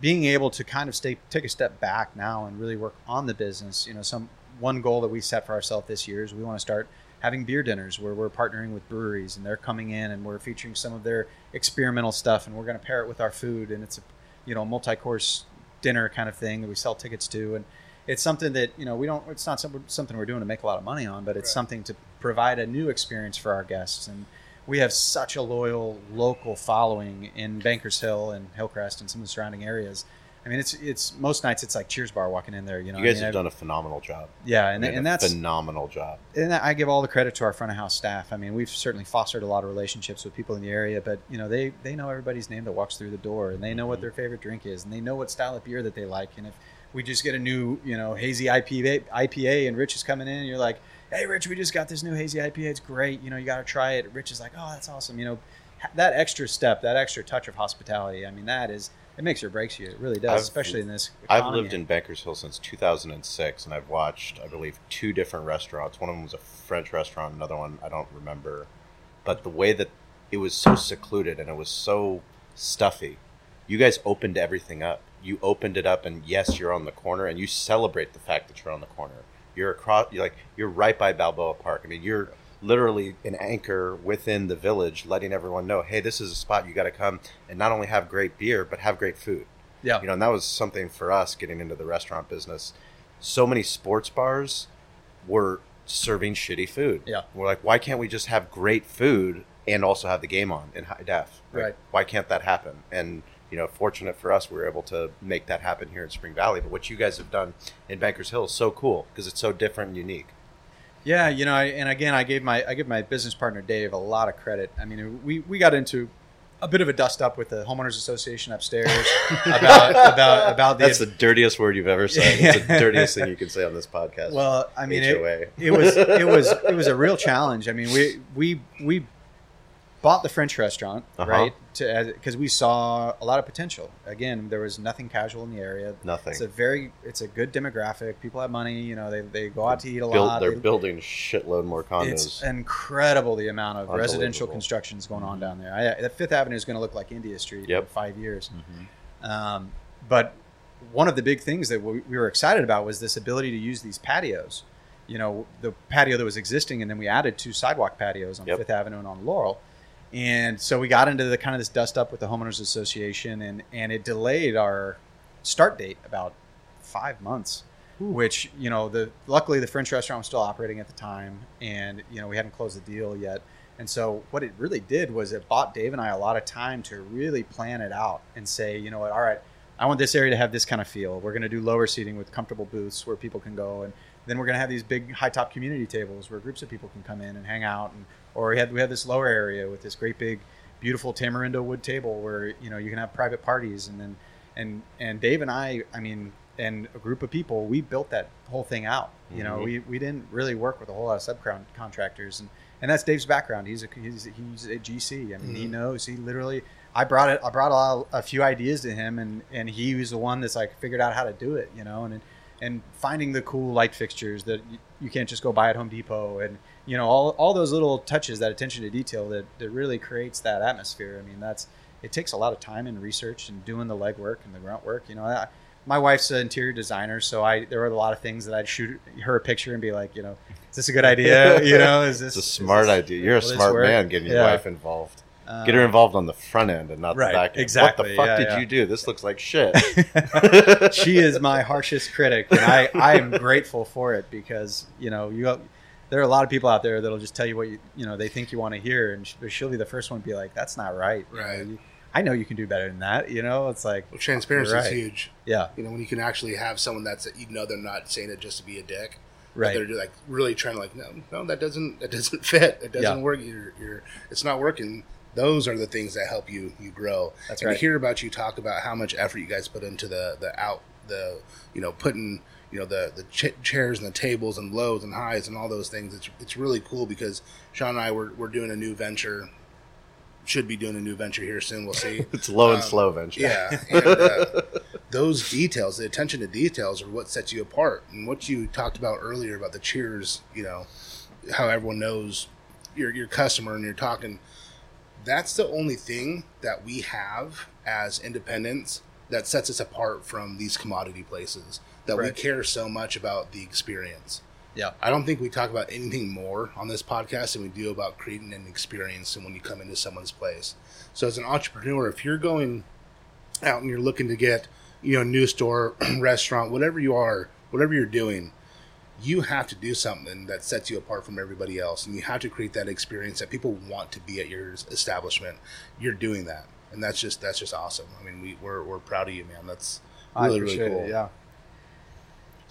being able to kind of stay take a step back now and really work on the business. You know, some one goal that we set for ourselves this year is we want to start having beer dinners where we're partnering with breweries and they're coming in and we're featuring some of their experimental stuff and we're going to pair it with our food and it's a you know multi-course dinner kind of thing that we sell tickets to and it's something that you know we don't it's not something we're doing to make a lot of money on but it's Right. something to provide a new experience for our guests and we have such a loyal local following in Bankers Hill and Hillcrest and some of the surrounding areas. I mean, it's it's most nights it's like Cheers bar walking in there. You know, You I guys mean, have I've- done a phenomenal job. yeah, and, and a that's phenomenal job. and I give all the credit to our front of house staff. I mean, we've certainly fostered a lot of relationships with people in the area, but you know, they they know everybody's name that walks through the door, and they know what Mhm. their favorite drink is, and they know what style of beer that they like. And if we just get a new, you know, hazy IPA, IPA, and Rich is coming in, and you're like, "Hey, Rich, we just got this new hazy IPA. It's great. You know, you got to try it." Rich is like, "Oh, that's awesome." You know, that extra step, that extra touch of hospitality. I mean, that is it makes or breaks you. It really does, I've- especially in this. I've lived in Bankers Hill since 2006, and I've watched, I believe, two different restaurants. One of them was a French restaurant, another one I don't remember. But the way that it was so secluded and it was so stuffy, you guys opened everything up. You opened it up, and yes, you're on the corner, and you celebrate the fact that you're on the corner. You're across, you're like you're right by Balboa Park. I mean, you're literally an anchor within the village, letting everyone know, hey, this is a spot you got to come and not only have great beer, but have great food. Yeah. You know, and that was something for us getting into the restaurant business. So many sports bars were serving shitty food. Yeah. We're like, why can't we just have great food and also have the game on in high def? Like, Right. Why can't that happen? And you know, fortunate for us, we were able to make that happen here in Spring Valley. But what you guys have done in Bankers Hill is so cool because it's so different and unique. Yeah, you know, I, and again, I gave my I give my business partner Dave a lot of credit. I mean, we we got into a bit of a dust up with the homeowners association upstairs about about about the That's the dirtiest word you've ever said. It's the dirtiest thing you can say on this podcast. well, I mean, it, it was it was it was a real challenge. I mean, we we we bought the French restaurant Uh-huh. right because we saw a lot of potential. Again, there was nothing casual in the area. Nothing. It's a very it's a good demographic. People have money. You know, they, they go out to eat a Build, lot. they're They- building shitload more condos. it's incredible the amount of residential constructions going on down there. I, that Fifth Avenue is going to look like India Street Yep. in five years. Mhm. Um, but one of the big things that we, we were excited about was this ability to use these patios. You know, the patio that was existing, and then we added two sidewalk patios on Yep. Fifth Avenue and on Laurel. And so we got into the kind of this dust up with the homeowners association, and and it delayed our start date about five months. Which you know, the luckily the French restaurant was still operating at the time, and you know we hadn't closed the deal yet. And so what it really did was it bought Dave and I a lot of time to really plan it out and say, you know what, all right, I want this area to have this kind of feel. We're going to do lower seating with comfortable booths where people can go, and then we're going to have these big high top community tables where groups of people can come in and hang out. And or we had we had this lower area with this great big, beautiful tamarindo wood table where you know you can have private parties, and then and and Dave and I, I mean, and a group of people, we built that whole thing out. You know, Mhm. we we didn't really work with a whole lot of subcontractors, and and that's Dave's background. He's a he's, he's a GC. I mean, he Mhm. knows. He literally. I brought it. I brought a, lot- a few ideas to him, and and he was the one that's like figured out how to do it. You know, and and finding the cool light fixtures that you, you can't just go buy at Home Depot, and you know all all those little touches, that attention to detail that that really creates that atmosphere. I mean, that's it takes a lot of time and research and doing the legwork and the grunt work. You know, I, my wife's an interior designer, so I there were a lot of things that I'd shoot her a picture and be like, you know, is this a good idea? You know, is this It's a smart this- idea. You're a smart man getting your Yeah. wife involved. Uh, Get her involved on the front end and not right, the back end. Exactly. What the fuck yeah, did yeah. you do? This looks like shit. she is my harshest critic, and I, I am grateful for it because you know you there are a lot of people out there that'll just tell you what you you know they think you want to hear, and sh- she'll be the first one to be like, "That's not right." You know, Right. you- I know you can do better than that. You know, it's like, Well, transparency Right. is huge. yeah, You know, when you can actually have someone that's you know they're not saying it just to be a dick. right, They're like really trying to like no, no, that doesn't that doesn't fit. It doesn't Yeah. work. You're, you're it's not working. Those are the things that help you you grow. That's and right. to hear about you talk about how much effort you guys put into the the out the you know putting you know the the ch- chairs and the tables and lows and highs and all those things. It's it's really cool because Shawn and I were we're doing a new venture. Should be doing a new venture here soon. We'll see. it's low and Um, slow venture. Yeah, and uh, those details, the attention to details, are what sets you apart. And what you talked about earlier about the cheers, you know, how everyone knows your your customer, and you're talking. That's the only thing that we have as independents that sets us apart from these commodity places. That we care so much about the experience. yeah, I don't think we talk about anything more on this podcast than we do about creating an experience and when you come into someone's place. So as an entrepreneur, if you're going out and you're looking to get, you know, a new store, restaurant, whatever you are, whatever you're doing, you have to do something that sets you apart from everybody else and you have to create that experience that people want to be at your establishment. You're doing that. And that's just that's just awesome. I mean, we, we're, we're proud of you, man. That's I really, really cool. it. Yeah,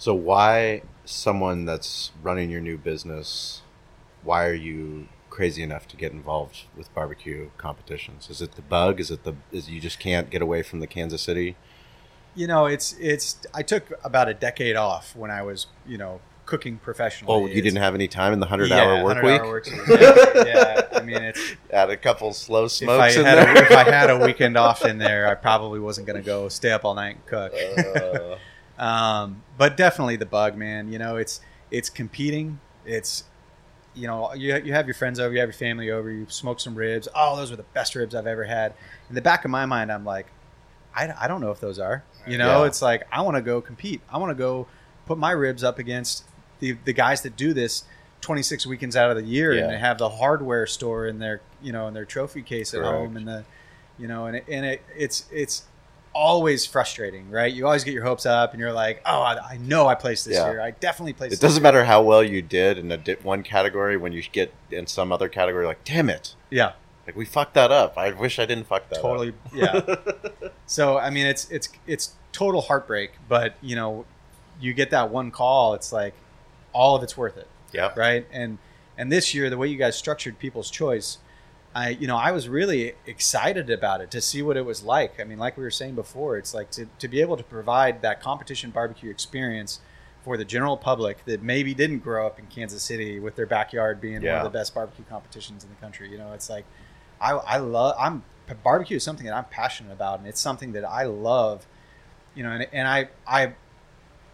So why someone that's running your new business? Why are you crazy enough to get involved with barbecue competitions? Is it the bug? Is it the is you just can't get away from the Kansas City? you know, it's it's. I took about a decade off when I was, you know, cooking professionally. Oh, you didn't have any time in the hundred yeah, hour work week. hour work week. Yeah, yeah, I mean, it's Add a couple slow if I smokes had a, if I had a weekend off in there, I probably wasn't going to go stay up all night and cook. Uh, Um, but definitely the bug, man. You know, it's it's competing. It's you know, you you have your friends over, you have your family over, you smoke some ribs. Oh, those were the best ribs I've ever had. In the back of my mind, I'm like, I, I don't know if those are. You know, Yeah. it's like I want to go compete. I want to go put my ribs up against the the guys that do this 26 weekends out of the year, Yeah. and they have the hardware store in their you know in their trophy case at Correct. home, and the you know, and it, and it, it's it's always frustrating, right? You always get your hopes up, and you're like, oh, I, I know I placed this Yeah. year. I definitely placed. It this doesn't matter how well you did in a di- one category when you get in some other category, like, damn it, Yeah, like we fucked that up. I wish I didn't fuck that totally. up. Yeah. so I mean, it's it's it's total heartbreak, but you know, you get that one call, it's like all of it's worth it. yeah. right? And and this year, the way you guys structured People's Choice, I you know I was really excited about it to see what it was like. I mean, like we were saying before, it's like to, to be able to provide that competition barbecue experience for the general public that maybe didn't grow up in Kansas City with their backyard being one of the best barbecue competitions in the country. You know, it's like I I love I'm barbecue is something that I'm passionate about, and it's something that I love. You know, and, and I I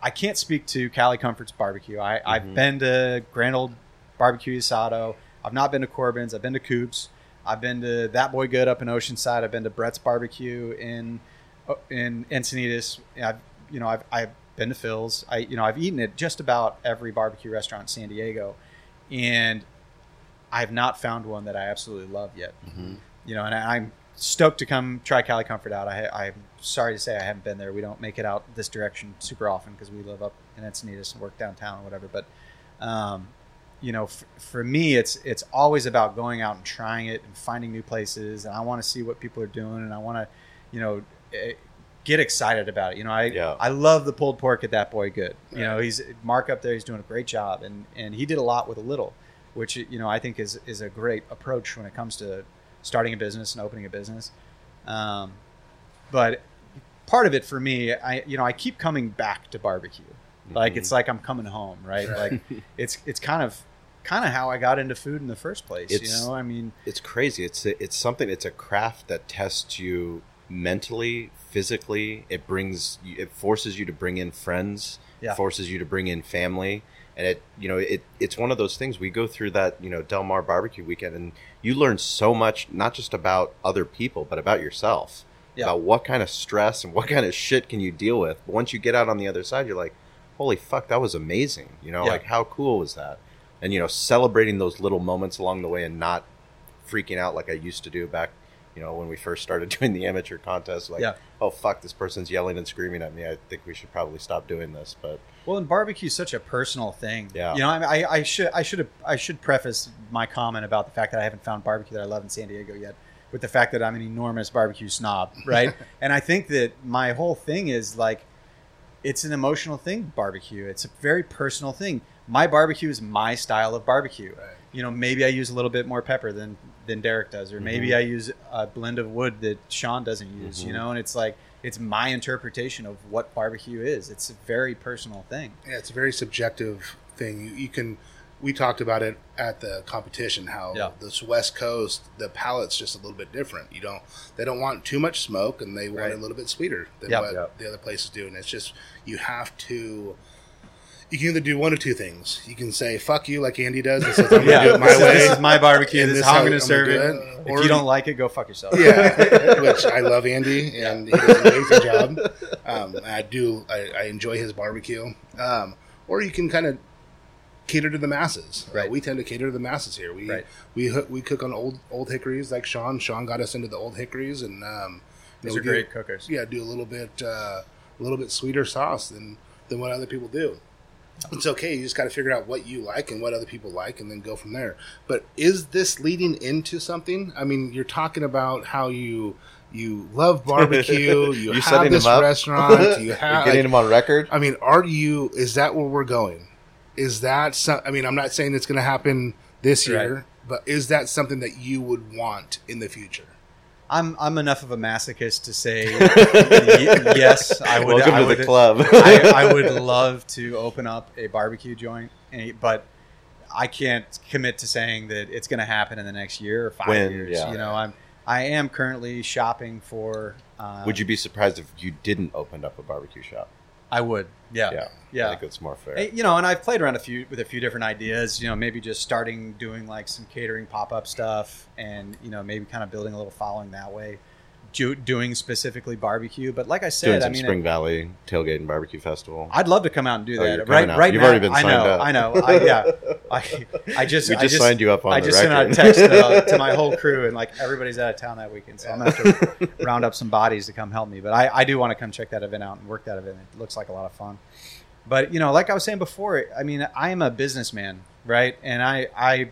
I can't speak to Cali Comfort's barbecue. I, I've Mhm. been to Grand Ole Barbecue Asado. I've not been to Corbin's. I've been to Coops. I've been to That Boy Good up in Oceanside. I've been to Brett's Barbecue in in Encinitas. I've you know I've, I've been to Phil's. I you know I've eaten at just about every barbecue restaurant in San Diego, and I've not found one that I absolutely love yet. Mhm. You know, and I, I'm stoked to come try Cali Comfort out. I, I'm sorry to say I haven't been there. We don't make it out this direction super often because we live up in Encinitas and work downtown or whatever. But, um, you know, f- for me, it's it's always about going out and trying it and finding new places. And I want to see what people are doing, and I want to, you know, eh, get excited about it. You know, I Yeah. I love the pulled pork at that boy good. You know, he's Mark up there. He's doing a great job, and and he did a lot with a little, which you know I think is is a great approach when it comes to starting a business and opening a business. Um, but part of it for me, I you know I keep coming back to barbecue. Like it's like I'm coming home, right? Like it's it's kind of kind of how I got into food in the first place. It's- you know, I mean, it's crazy. It's it's something. It's a craft that tests you mentally, physically. It brings you- it forces you to bring in friends. Yeah. Forces you to bring in family, and it you know it it's one of those things. We go through that you know Del Mar barbecue weekend, and you learn so much, not just about other people, but about yourself. Yeah. About what kind of stress and what kind of shit can you deal with. But once you get out on the other side, you're like, holy fuck, that was amazing. You know, Yeah. like how cool was that? And you know, celebrating those little moments along the way and not freaking out like I used to do back, you know, when we first started doing the amateur contest. Like, Yeah. oh fuck, this person's yelling and screaming at me. I think we should probably stop doing this. But Well, and barbecue is such a personal thing. Yeah. You know, I, mean, I, I should I should have I should preface my comment about the fact that I haven't found barbecue that I love in San Diego yet with the fact that I'm an enormous barbecue snob, right? and I think that my whole thing is like it's an emotional thing, barbecue. It's a very personal thing. My barbecue is my style of barbecue. Right. You know, maybe I use a little bit more pepper than than Derek does, or maybe Mhm. I use a blend of wood that Shawn doesn't use. You Mhm. know, and it's like it's my interpretation of what barbecue is. It's a very personal thing. Yeah, it's a very subjective thing. You, you can. We talked about it at the competition. How Yeah. this West Coast, the palate's just a little bit different. You don't. They don't want too much smoke, and they want Right. it a little bit sweeter than Yeah. what Yeah. the other places do. And it's just you have to. You can either do one or two things. You can say "fuck you" like Andy does, and says, "I'm gonna do it my this, is- way." This is my barbecue. And This is how I'm going I'm to serve gonna it. it. If Or- you don't like it, go fuck yourself. yeah, which I love Andy, and he does an amazing job. Um, I do. I, I enjoy his barbecue. Um, or you can kind of cater to the masses. Uh, Right. we tend to cater to the masses here. We Right. we we cook on old old hickories like Shawn. Shawn got us into the old hickories, and um, These are do- great cookers. Yeah, do a little bit uh, a little bit sweeter sauce than than what other people do. It's okay. You just got to figure out what you like and what other people like, and then go from there. But is this leading into something? I mean, you're talking about how you you love barbecue. You, have setting this restaurant. You You're getting like, them on record. I mean, are you? Is that where we're going? Is that? Some, I mean, I'm not saying it's going to happen this year, Right. but is that something that you would want in the future? I'm I'm enough of a masochist to say y- yes. I would. Welcome I to would, the club. I, I would love to open up a barbecue joint, but I can't commit to saying that it's going to happen in the next year or five When, years. yeah. You know, I'm I am currently shopping for. Uh, Would you be surprised if you didn't open up a barbecue shop? I would. Yeah. Yeah, Yeah. I think it's more fair. You know, and I've played around a few with a few different ideas. You know, maybe just starting doing like some catering pop up stuff, and you know, maybe kind of building a little following that way. Do, doing specifically barbecue. But like I said, I mean, Spring Valley Tailgate and Barbecue Festival. I'd love to come out and do Oh, that. right, out. right You've now, already been I signed know, up. I know. I, yeah, I, I just, we I just, signed you up on I just sent out a text to, to my whole crew, and like everybody's out of town that weekend, so I'm gonna have to round up some bodies to come help me. But I, I do want to come check that event out and work that event. It looks like a lot of fun. But you know, like I was saying before, I mean, I am a businessman, right? And I, I,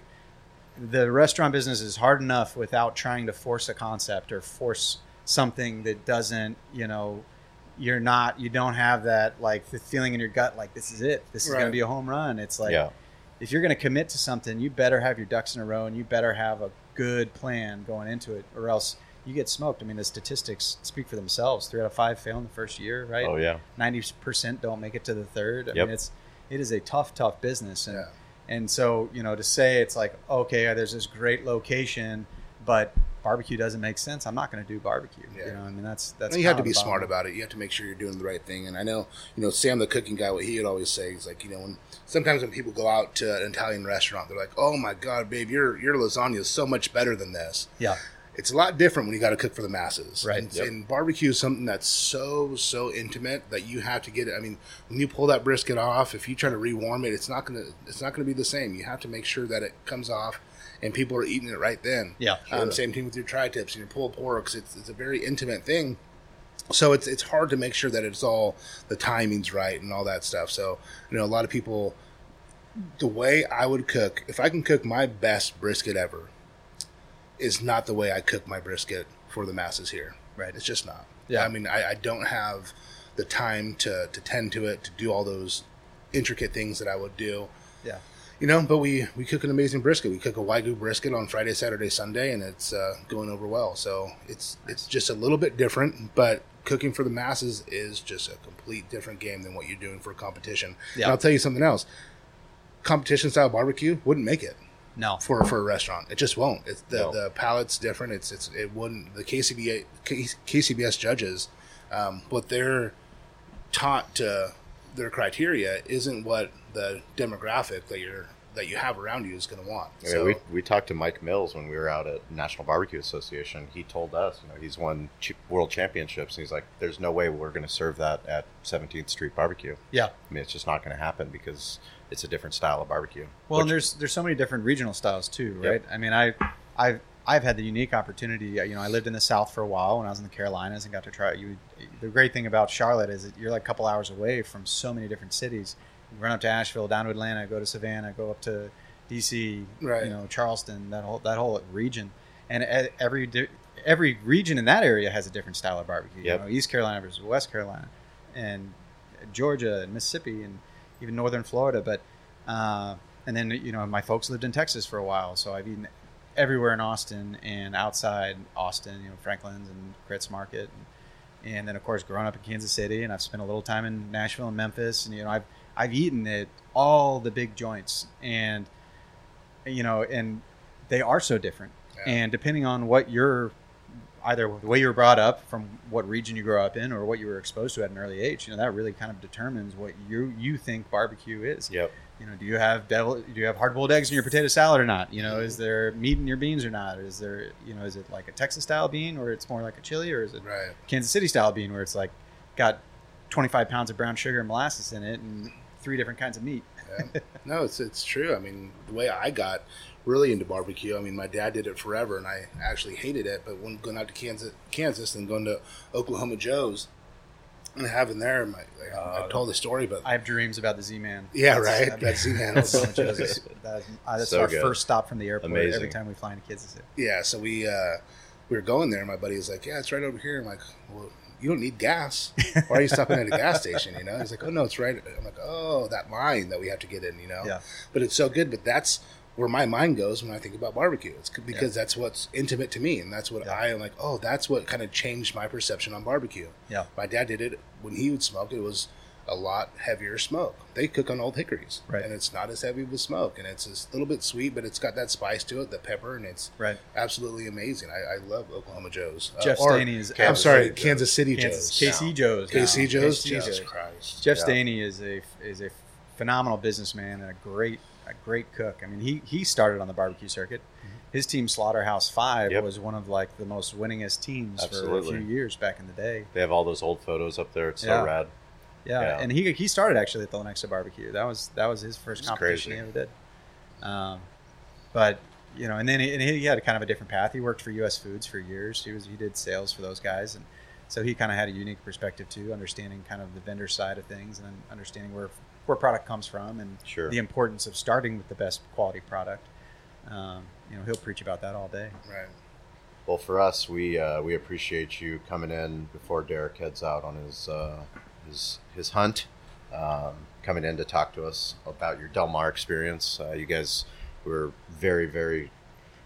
the restaurant business is hard enough without trying to force a concept or force something that doesn't, you know, you're not, you don't have that like the feeling in your gut, like this is it, this is going to be a home run. It's like yeah, if you're going to commit to something, you better have your ducks in a row and you better have a good plan going into it, or else you get smoked. I mean, the statistics speak for themselves. Three out of five fail in the first year, right? oh yeah, Ninety percent don't make it to the third. I Yep. mean, it's it is a tough, tough business, and Yeah. and so you know to say it's like okay, there's this great location, but barbecue doesn't make sense. I'm not going to do barbecue. Yeah. You know, I mean that's that's you have to be smart about it. You have to make sure you're doing the right thing. And I know, you know, Sam, the cooking guy, what he would always say is like, you know, when sometimes when people go out to an Italian restaurant, they're like, "Oh my God, babe, your your lasagna is so much better than this." Yeah, It's a lot different when you got to cook for the masses, Right. And, Yep. and barbecue is something that's so so intimate that you have to get it. I mean, when you pull that brisket off, if you try to rewarm it, it's not gonna it's not gonna be the same. You have to make sure that it comes off. And people are eating it right then. Yeah, Um, same thing with your tri-tips and your pulled porks. It's, it's a very intimate thing so it's it's hard to make sure that it's all the timing's right and all that stuff. So you know, a lot of people, the way I would cook, if I can cook my best brisket ever, is not the way I cook my brisket for the masses here. Right. It's just not. Yeah. I mean, I, I don't have the time to to tend to it to do all those intricate things that I would do. yeah, You know, but we we cook an amazing brisket. We cook a wagyu brisket on Friday, Saturday, Sunday, and it's uh, going over well. So it's it's just a little bit different, but cooking for the masses is just a complete different game than what you're doing for a competition. Yeah. And I'll tell you something else. Competition style barbecue wouldn't make it no, for for a restaurant. It just won't. It's the No. the palate's different. It's it's it wouldn't. The KCBA K- KCBS judges, um, what they're taught to their criteria isn't what the demographic that you're that you have around you is going to want. Yeah, so we, we talked to Mike Mills when we were out at National Barbecue Association. He told us, you know, he's won ch- world championships, and he's like, "There's no way we're going to serve that at 17th Street Barbecue. yeah. I mean, it's just not going to happen because it's a different style of barbecue." Well, and there's there's so many different regional styles too, Yep. right? I mean, I I've I've had the unique opportunity. You know, I lived in the South for a while when I was in the Carolinas and got to try. You, the great thing about Charlotte is that you're like a couple hours away from so many different cities. You run up to Asheville, down to Atlanta, go to Savannah, go up to DC, Right. you know, Charleston, that whole that whole region, and every every region in that area has a different style of barbecue. Yep. You know, East Carolina versus West Carolina, and Georgia and Mississippi and even northern Florida. But uh, and then you know my folks lived in Texas for a while, so I've eaten everywhere in Austin and outside Austin. You know Franklin's and Kreuz Market, and, and then of course growing up in Kansas City, and I've spent a little time in Nashville and Memphis, and you know I've I've eaten at all the big joints, and you know and they are so different, Yeah. and depending on what you're either the way you were brought up from what region you grew up in or what you were exposed to at an early age you know that really kind of determines what you you think barbecue is Yep. You know do you have devil do you have hard boiled eggs in your potato salad or not you know is there meat in your beans or not is there you know is it like a texas style bean or it's more like a chili or is it right. kansas city style bean where it's like got 25 pounds of brown sugar and molasses in it and three different kinds of meat Yeah. no, it's it's true. I mean, the way I got really into barbecue, I mean, my dad did it forever, and I actually hated it. But when going out to Kansas, Kansas, and going to Oklahoma Joe's, having there, my like, Uh, I've told the story, but i have dreams about the z-man Yeah, That's- right. That Z-Man that's was- so much of it. That's, uh, that's So our good. first stop from the airport every time we fly into kansas city yeah, so we uh, we were going there. and My buddy was like, "Yeah, it's right over here." I'm like, "Well, you don't need gas. Why are you stopping at a gas station?" You know, he's like, "Oh no, it's right." I'm like, "Oh, that line that we have to get in." You know, Yeah. But it's so good. But that's where my mind goes when I think about barbecue. It's because that's what's intimate to me, and that's what Yeah. I am like. Oh, that's what kind of changed my perception on barbecue. yeah My dad did it when he would smoke. It was a lot heavier smoke. They cook on old hickories, Right. and it's not as heavy with smoke, and it's a little bit sweet, but it's got that spice to it, the pepper, and it's right absolutely amazing. I, I love Oklahoma Joe's. Uh, Jeff or- Stehney is I'm sorry, Joe's. Kansas City Kansas, Joe's. KC Joe's. now. KC Joe's. KC Jesus Joe's. Christ. Jeff Yeah. Stehney is a is a phenomenal businessman and a great a great cook. I mean, he he started on the barbecue circuit, his team Slaughterhouse Five Yep. was one of like the most winningest teams Absolutely. for a few years back in the day. They have all those old photos up there. It's so Yeah. rad. Yeah, Yeah. and he he started actually at the Lenexa Barbecue. That was that was his first It's competition crazy. he ever did. Um, but you know, and then he, and he had kind of a different path. He worked for U.S. Foods for years. He was he did sales for those guys, and so he kind of had a unique perspective too, understanding kind of the vendor side of things and understanding where where product comes from and Sure. the importance of starting with the best quality product. Um, you know, he'll preach about that all day. Right. Well, for us, we uh, we appreciate you coming in before Derek heads out on his uh, his his hunt. Um, coming in to talk to us about your Del Mar experience. Uh, you guys were very very.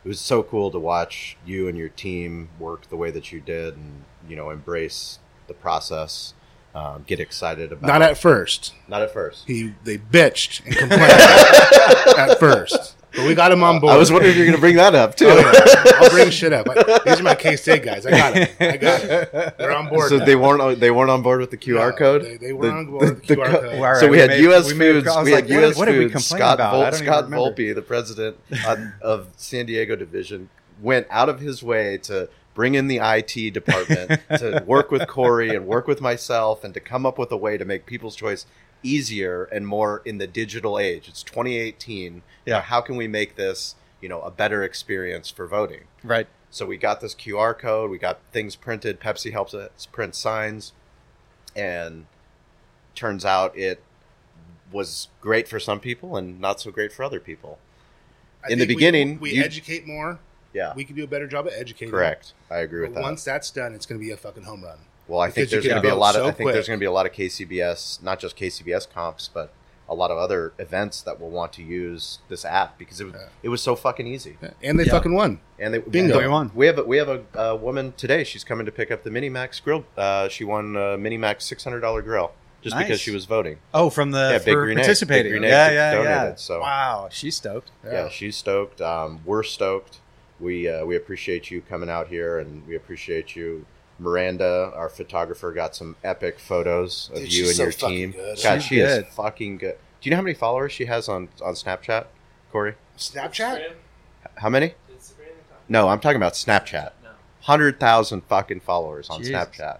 It was so cool to watch you and your team work the way that you did, and you know embrace the process. Um, get excited about Not at first. not at first. He they bitched and complained at first, but we got him on board. I was wondering if you're going to bring that up too. Oh, yeah. I'll bring shit up. I- These are my K State guys. I got it. I got it. They're on board. So now. they weren't they weren't on board with the QR No, code. they- they weren't on board with the QR co- code. Well, so we we had made- U.S. we made- Foods. I we like, had what- U.S. what did we Foods. complain Scott, about? Vol- I don't Scott remember. Volpe, the president of San Diego division, went out of his way to bring in the IT department to work with Corey and work with myself and to come up with a way to make People's Choice easier and more in the digital age. It's 2018. Yeah. Now, how can we make this, you know, a better experience for voting? Right. So we got this QR code, we got things printed. Pepsi helps us print signs, and turns out it was great for some people and not so great for other people. I in the think we- beginning, we, you- educate more. Yeah, We can do a better job of educating. correct. I agree But with that. once that's done, it's going to be a fucking home run. well, I think there's going to be a lot of. so I think there's going to be a lot of KCBS, not just KCBS comps, but a lot of other events that will want to use this app because it was Yeah. it was so fucking easy. And they Yeah. fucking won. And they, Bingo. we- We won. We have a, we have a, a woman today. She's coming to pick up the Mini Max grill. Uh, she won a Mini Max six hundred dollar grill just Nice. because she was voting. Oh, from the Yeah, Big for Green Egg. participating. Big Green Egg yeah, d- yeah, yeah. donated, so- Wow, she's stoked. Yeah, she's stoked. Um, we're stoked. We uh, we appreciate you coming out here, and we appreciate you. Miranda, our photographer, got some epic photos of Dude, you and so your team. good. God, She's she good. is fucking good. Do you know how many followers she has on on Snapchat, Corey? Snapchat? How many? No, I'm talking about Snapchat. No. Hundred thousand fucking followers on Jesus. Snapchat.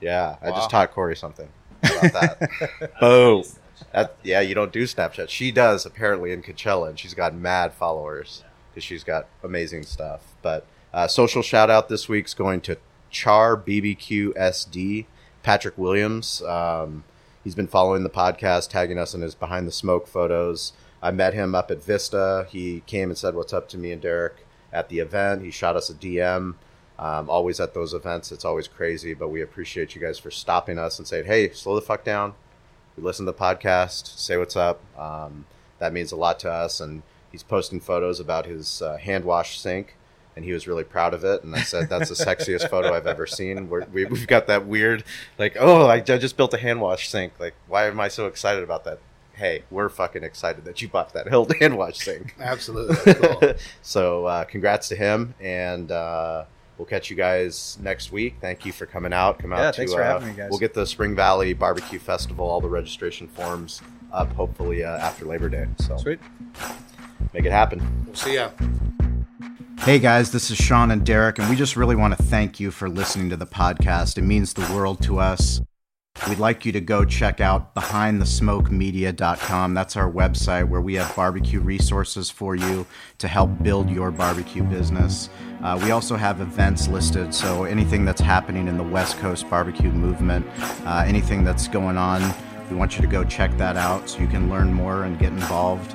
Yeah, I Wow. just taught Corey something about that. Boom. That, yeah, you don't do Snapchat. She does apparently in Coachella, and she's got mad followers because she's got amazing stuff. But uh, social shout out this week's going to Char BBQ SD Patrick Williams. Um, he's been following the podcast, tagging us in his behind the smoke photos. I met him up at Vista. He came and said what's up to me and Derek at the event. He shot us a DM. Um, always at those events, it's always crazy, but we appreciate you guys for stopping us and saying, "Hey, slow the fuck down." We listen to the podcast, say what's up. Um, that means a lot to us. And he's posting photos about his uh, hand wash sink, and he was really proud of it. And I said, "That's the sexiest photo I've ever seen." We're, we, we've got that weird, like, "Oh, I ju- just built a hand wash sink." Like, why am I so excited about that? Hey, we're fucking excited that you bought that Hild hand wash sink. Absolutely. Cool. so uh, congrats to him, and uh, we'll catch you guys next week. Thank you for coming out. Come out Yeah, to. thanks for uh, having me, guys. We'll get the Spring Valley Barbecue Festival, all the registration forms up, hopefully uh, after Labor Day. So Sweet. Make it happen. We'll see ya. Hey guys, this is Shawn and Derek, and we just really want to thank you for listening to the podcast. It means the world to us. We'd like you to go check out behindthesmokemedia.com. That's our website where we have barbecue resources for you to help build your barbecue business. Uh, we also have events listed, so anything that's happening in the West Coast barbecue movement, uh, anything that's going on, we want you to go check that out so you can learn more and get involved.